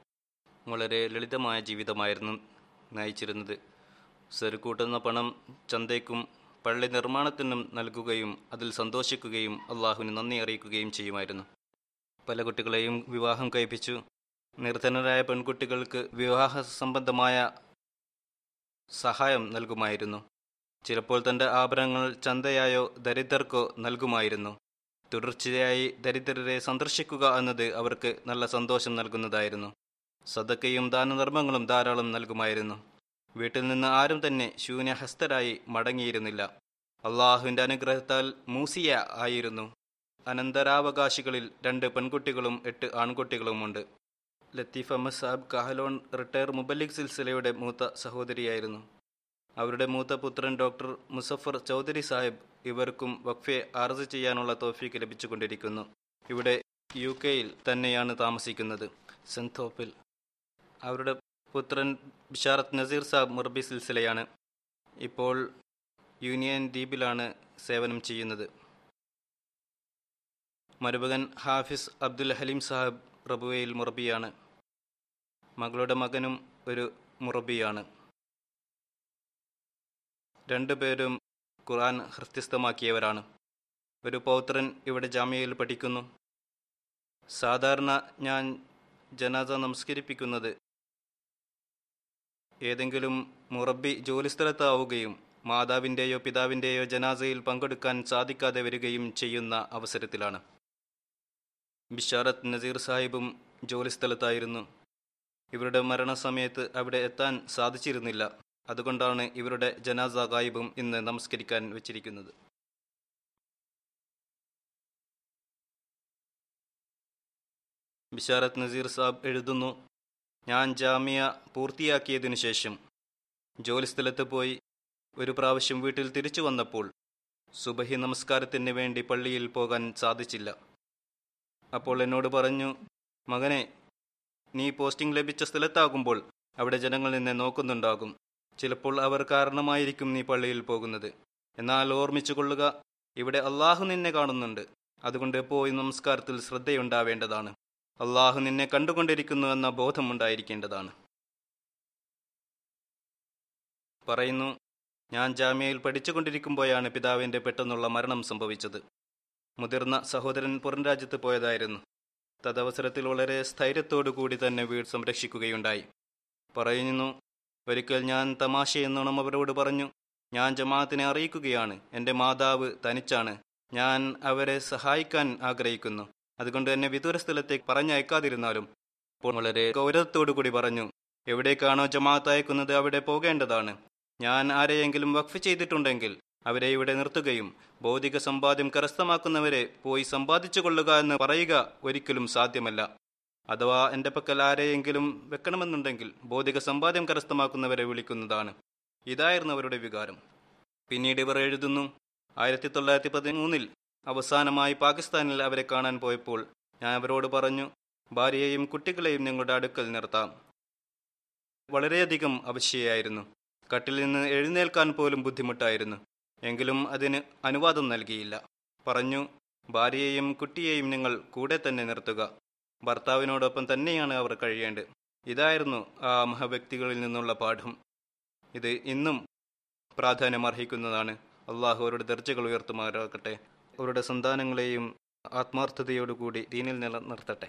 വളരെ ലളിതമായ ജീവിതമായിരുന്നു നയിച്ചിരുന്നത്. സ്വരുക്കൂട്ടുന്ന പണം ചന്തയ്ക്കും പള്ളി നിർമ്മാണത്തിനും നൽകുകയും അതിൽ സന്തോഷിക്കുകയും അള്ളാഹുവിന് നന്ദി അറിയിക്കുകയും ചെയ്യുമായിരുന്നു. പല കുട്ടികളെയും വിവാഹം കഴിപ്പിച്ചു. നിർധനരായ പെൺകുട്ടികൾക്ക് വിവാഹ സംബന്ധമായ സഹായം നൽകുമായിരുന്നു. ചിലപ്പോൾ തന്റെ ആഭരണങ്ങൾ ചന്തയായോ ദരിദ്രർക്കോ നൽകുമായിരുന്നു. തുടർച്ചയായി ദരിദ്രരെ സന്ദർശിക്കുക എന്നത് അവർക്ക് നല്ല സന്തോഷം നൽകുന്നതായിരുന്നു. സദക്കയും ദാനധർമ്മങ്ങളും ധാരാളം നൽകുമായിരുന്നു. വീട്ടിൽ നിന്ന് ആരും തന്നെ ശൂന്യഹസ്തരായി മടങ്ങിയിരുന്നില്ല. അള്ളാഹുവിന്റെ അനുഗ്രഹത്താൽ മൂസിയ ആയിരുന്നു. അനന്തരാവകാശികളിൽ രണ്ട് പെൺകുട്ടികളും എട്ട് ആൺകുട്ടികളുമുണ്ട്. ലത്തീഫ് അഹമ്മദ് സാബ് കഹലോൺ റിട്ടയർ മുബല്ലിഖ് സിൽസിലയുടെ മൂത്ത സഹോദരിയായിരുന്നു. അവരുടെ മൂത്ത പുത്രൻ ഡോക്ടർ മുസഫർ ചൗധരി സാഹിബ് ഇവർക്കും വഖഫെ ആർജ് ചെയ്യാനുള്ള തോഫീക്ക് ലഭിച്ചുകൊണ്ടിരിക്കുന്നു. ഇവിടെ യു കെയിൽ തന്നെയാണ് താമസിക്കുന്നത്. സെൻതോപ്പിൽ അവരുടെ പുത്രൻ ബിഷാറത്ത് നസീർ സാബ് മുർബി സിൽസിലയാണ്. ഇപ്പോൾ യൂണിയൻ ദ്വീപിലാണ് സേവനം ചെയ്യുന്നത്. മരുമകൻ ഹാഫിസ് അബ്ദുൽ ഹലീം സാഹിബ് റബുവയിൽ മുറബിയാണ്. മകളുടെ മകനും ഒരു മുറബിയാണ്. രണ്ടുപേരും ഖുർആൻ ഹൃത്യസ്ഥമാക്കിയവരാണ്. ഒരു പൗത്രൻ ഇവിടെ ജാമ്യയിൽ പഠിക്കുന്നു. സാധാരണ ഞാൻ ജനാസ നമസ്കരിപ്പിക്കുന്നത് ഏതെങ്കിലും മുറബി ജോലിസ്ഥലത്താവുകയും മാതാവിന്റെയോ പിതാവിന്റെയോ ജനാസയിൽ പങ്കെടുക്കാൻ സാധിക്കാതെ വരികയും ചെയ്യുന്ന അവസരത്തിലാണ്. ബിഷാറത്ത് നസീർ സാഹിബും ജോലിസ്ഥലത്തായിരുന്നു ഇവരുടെ മരണസമയത്ത് അവിടെ എത്താൻ സാധിച്ചിരുന്നില്ല. അതുകൊണ്ടാണ് ഇവരുടെ ജനാസ ഗായിബും ഇന്ന് നമസ്കരിക്കാൻ വെച്ചിരിക്കുന്നത്. ബിഷാറത്ത് നസീർ സാബ് എഴുതുന്നു ഞാൻ ജാമ്യ പൂർത്തിയാക്കിയതിനു ശേഷം ജോലിസ്ഥലത്ത് പോയി ഒരു പ്രാവശ്യം വീട്ടിൽ തിരിച്ചു വന്നപ്പോൾ സുബഹി നമസ്കാരത്തിന് വേണ്ടി പള്ളിയിൽ പോകാൻ സാധിച്ചില്ല. അപ്പോൾ എന്നോട് പറഞ്ഞു മകനെ നീ പോസ്റ്റിംഗ് ലഭിച്ച സ്ഥലത്താകുമ്പോൾ അവിടെ ജനങ്ങൾ നിന്നെ നോക്കുന്നുണ്ടാകും. ചിലപ്പോൾ അവർ കാരണമായിരിക്കും നീ പള്ളിയിൽ പോകുന്നത്. എന്നാൽ ഓർമ്മിച്ചു കൊള്ളുക ഇവിടെ അള്ളാഹു നിന്നെ കാണുന്നുണ്ട്. അതുകൊണ്ട് പോയി നമസ്കാരത്തിൽ ശ്രദ്ധയുണ്ടാവേണ്ടതാണ്. അള്ളാഹു നിന്നെ കണ്ടുകൊണ്ടിരിക്കുന്നു എന്ന ബോധമുണ്ടായിരിക്കേണ്ടതാണ്. പറയുന്നു ഞാൻ ജാമ്യയിൽ പഠിച്ചുകൊണ്ടിരിക്കുമ്പോഴാണ് പിതാവിന്റെ പെട്ടെന്നുള്ള മരണം സംഭവിച്ചത്. മുതിർന്ന സഹോദരൻ പുറം രാജ്യത്ത് പോയതായിരുന്നു. തദവസരത്തിൽ വളരെ സ്ഥൈര്യത്തോടു കൂടി തന്നെ വീട് സംരക്ഷിക്കുകയുണ്ടായി. പറയുന്നു ഒരിക്കൽ ഞാൻ തമാശയെന്നോണം അവരോട് പറഞ്ഞു. ഞാൻ ജമാഅത്തിനെ അറിയിക്കുകയാണ്. എന്റെ മാതാവ് തനിച്ചാണ്. ഞാൻ അവരെ സഹായിക്കാൻ ആഗ്രഹിക്കുന്നു. അതുകൊണ്ട് എന്നെ വിദൂര സ്ഥലത്തേക്ക് പറഞ്ഞയക്കാതിരുന്നാലും അപ്പോൾ വളരെ ഗൗരവത്തോടു കൂടി പറഞ്ഞു. എവിടേക്കാണോ ജമാഅത്ത് അയക്കുന്നത് അവിടെ പോകേണ്ടതാണ്. ഞാൻ ആരെയെങ്കിലും വഖഫ് ചെയ്തിട്ടുണ്ടെങ്കിൽ അവരെ ഇവിടെ നിർത്തുകയും ഭൗതിക സമ്പാദ്യം കരസ്ഥമാക്കുന്നവരെ പോയി സമ്പാദിച്ചു കൊള്ളുക എന്ന് പറയുക ഒരിക്കലും സാധ്യമല്ല. അഥവാ എന്റെ പക്കൽ ആരെയെങ്കിലും വെക്കണമെന്നുണ്ടെങ്കിൽ ഭൗതിക സമ്പാദ്യം കരസ്ഥമാക്കുന്നവരെ വിളിക്കുന്നതാണ്. ഇതായിരുന്നു അവരുടെ വികാരം. പിന്നീട് ഇവർ എഴുതുന്നു ആയിരത്തി തൊള്ളായിരത്തി പതിമൂന്നിൽ അവസാനമായി പാകിസ്ഥാനിൽ അവരെ കാണാൻ പോയപ്പോൾ ഞാൻ അവരോട് പറഞ്ഞു ഭാര്യയെയും കുട്ടികളെയും നിങ്ങളുടെ അടുക്കൽ നിർത്താം. വളരെയധികം അവശ്യയായിരുന്നു. കട്ടിൽ നിന്ന് എഴുന്നേൽക്കാൻ പോലും ബുദ്ധിമുട്ടായിരുന്നു. എങ്കിലും അതിന് അനുവാദം നൽകിയില്ല. പറഞ്ഞു ഭാര്യയെയും കുട്ടിയെയും നിങ്ങൾ കൂടെ തന്നെ നിർത്തുക. ഭർത്താവിനോടൊപ്പം തന്നെയാണ് അവർ കഴിയേണ്ടത്. ഇതായിരുന്നു ആ മഹവ്യക്തികളിൽ നിന്നുള്ള പാഠം. ഇത് ഇന്നും പ്രാധാന്യമർഹിക്കുന്നതാണ്. അള്ളാഹു അവരുടെ ദർജകൾ ഉയർത്തുമാറാകട്ടെ. അവരുടെ സന്താനങ്ങളെയും ആത്മാർത്ഥതയോടുകൂടി ദീനിൽ നിലനിർത്തട്ടെ.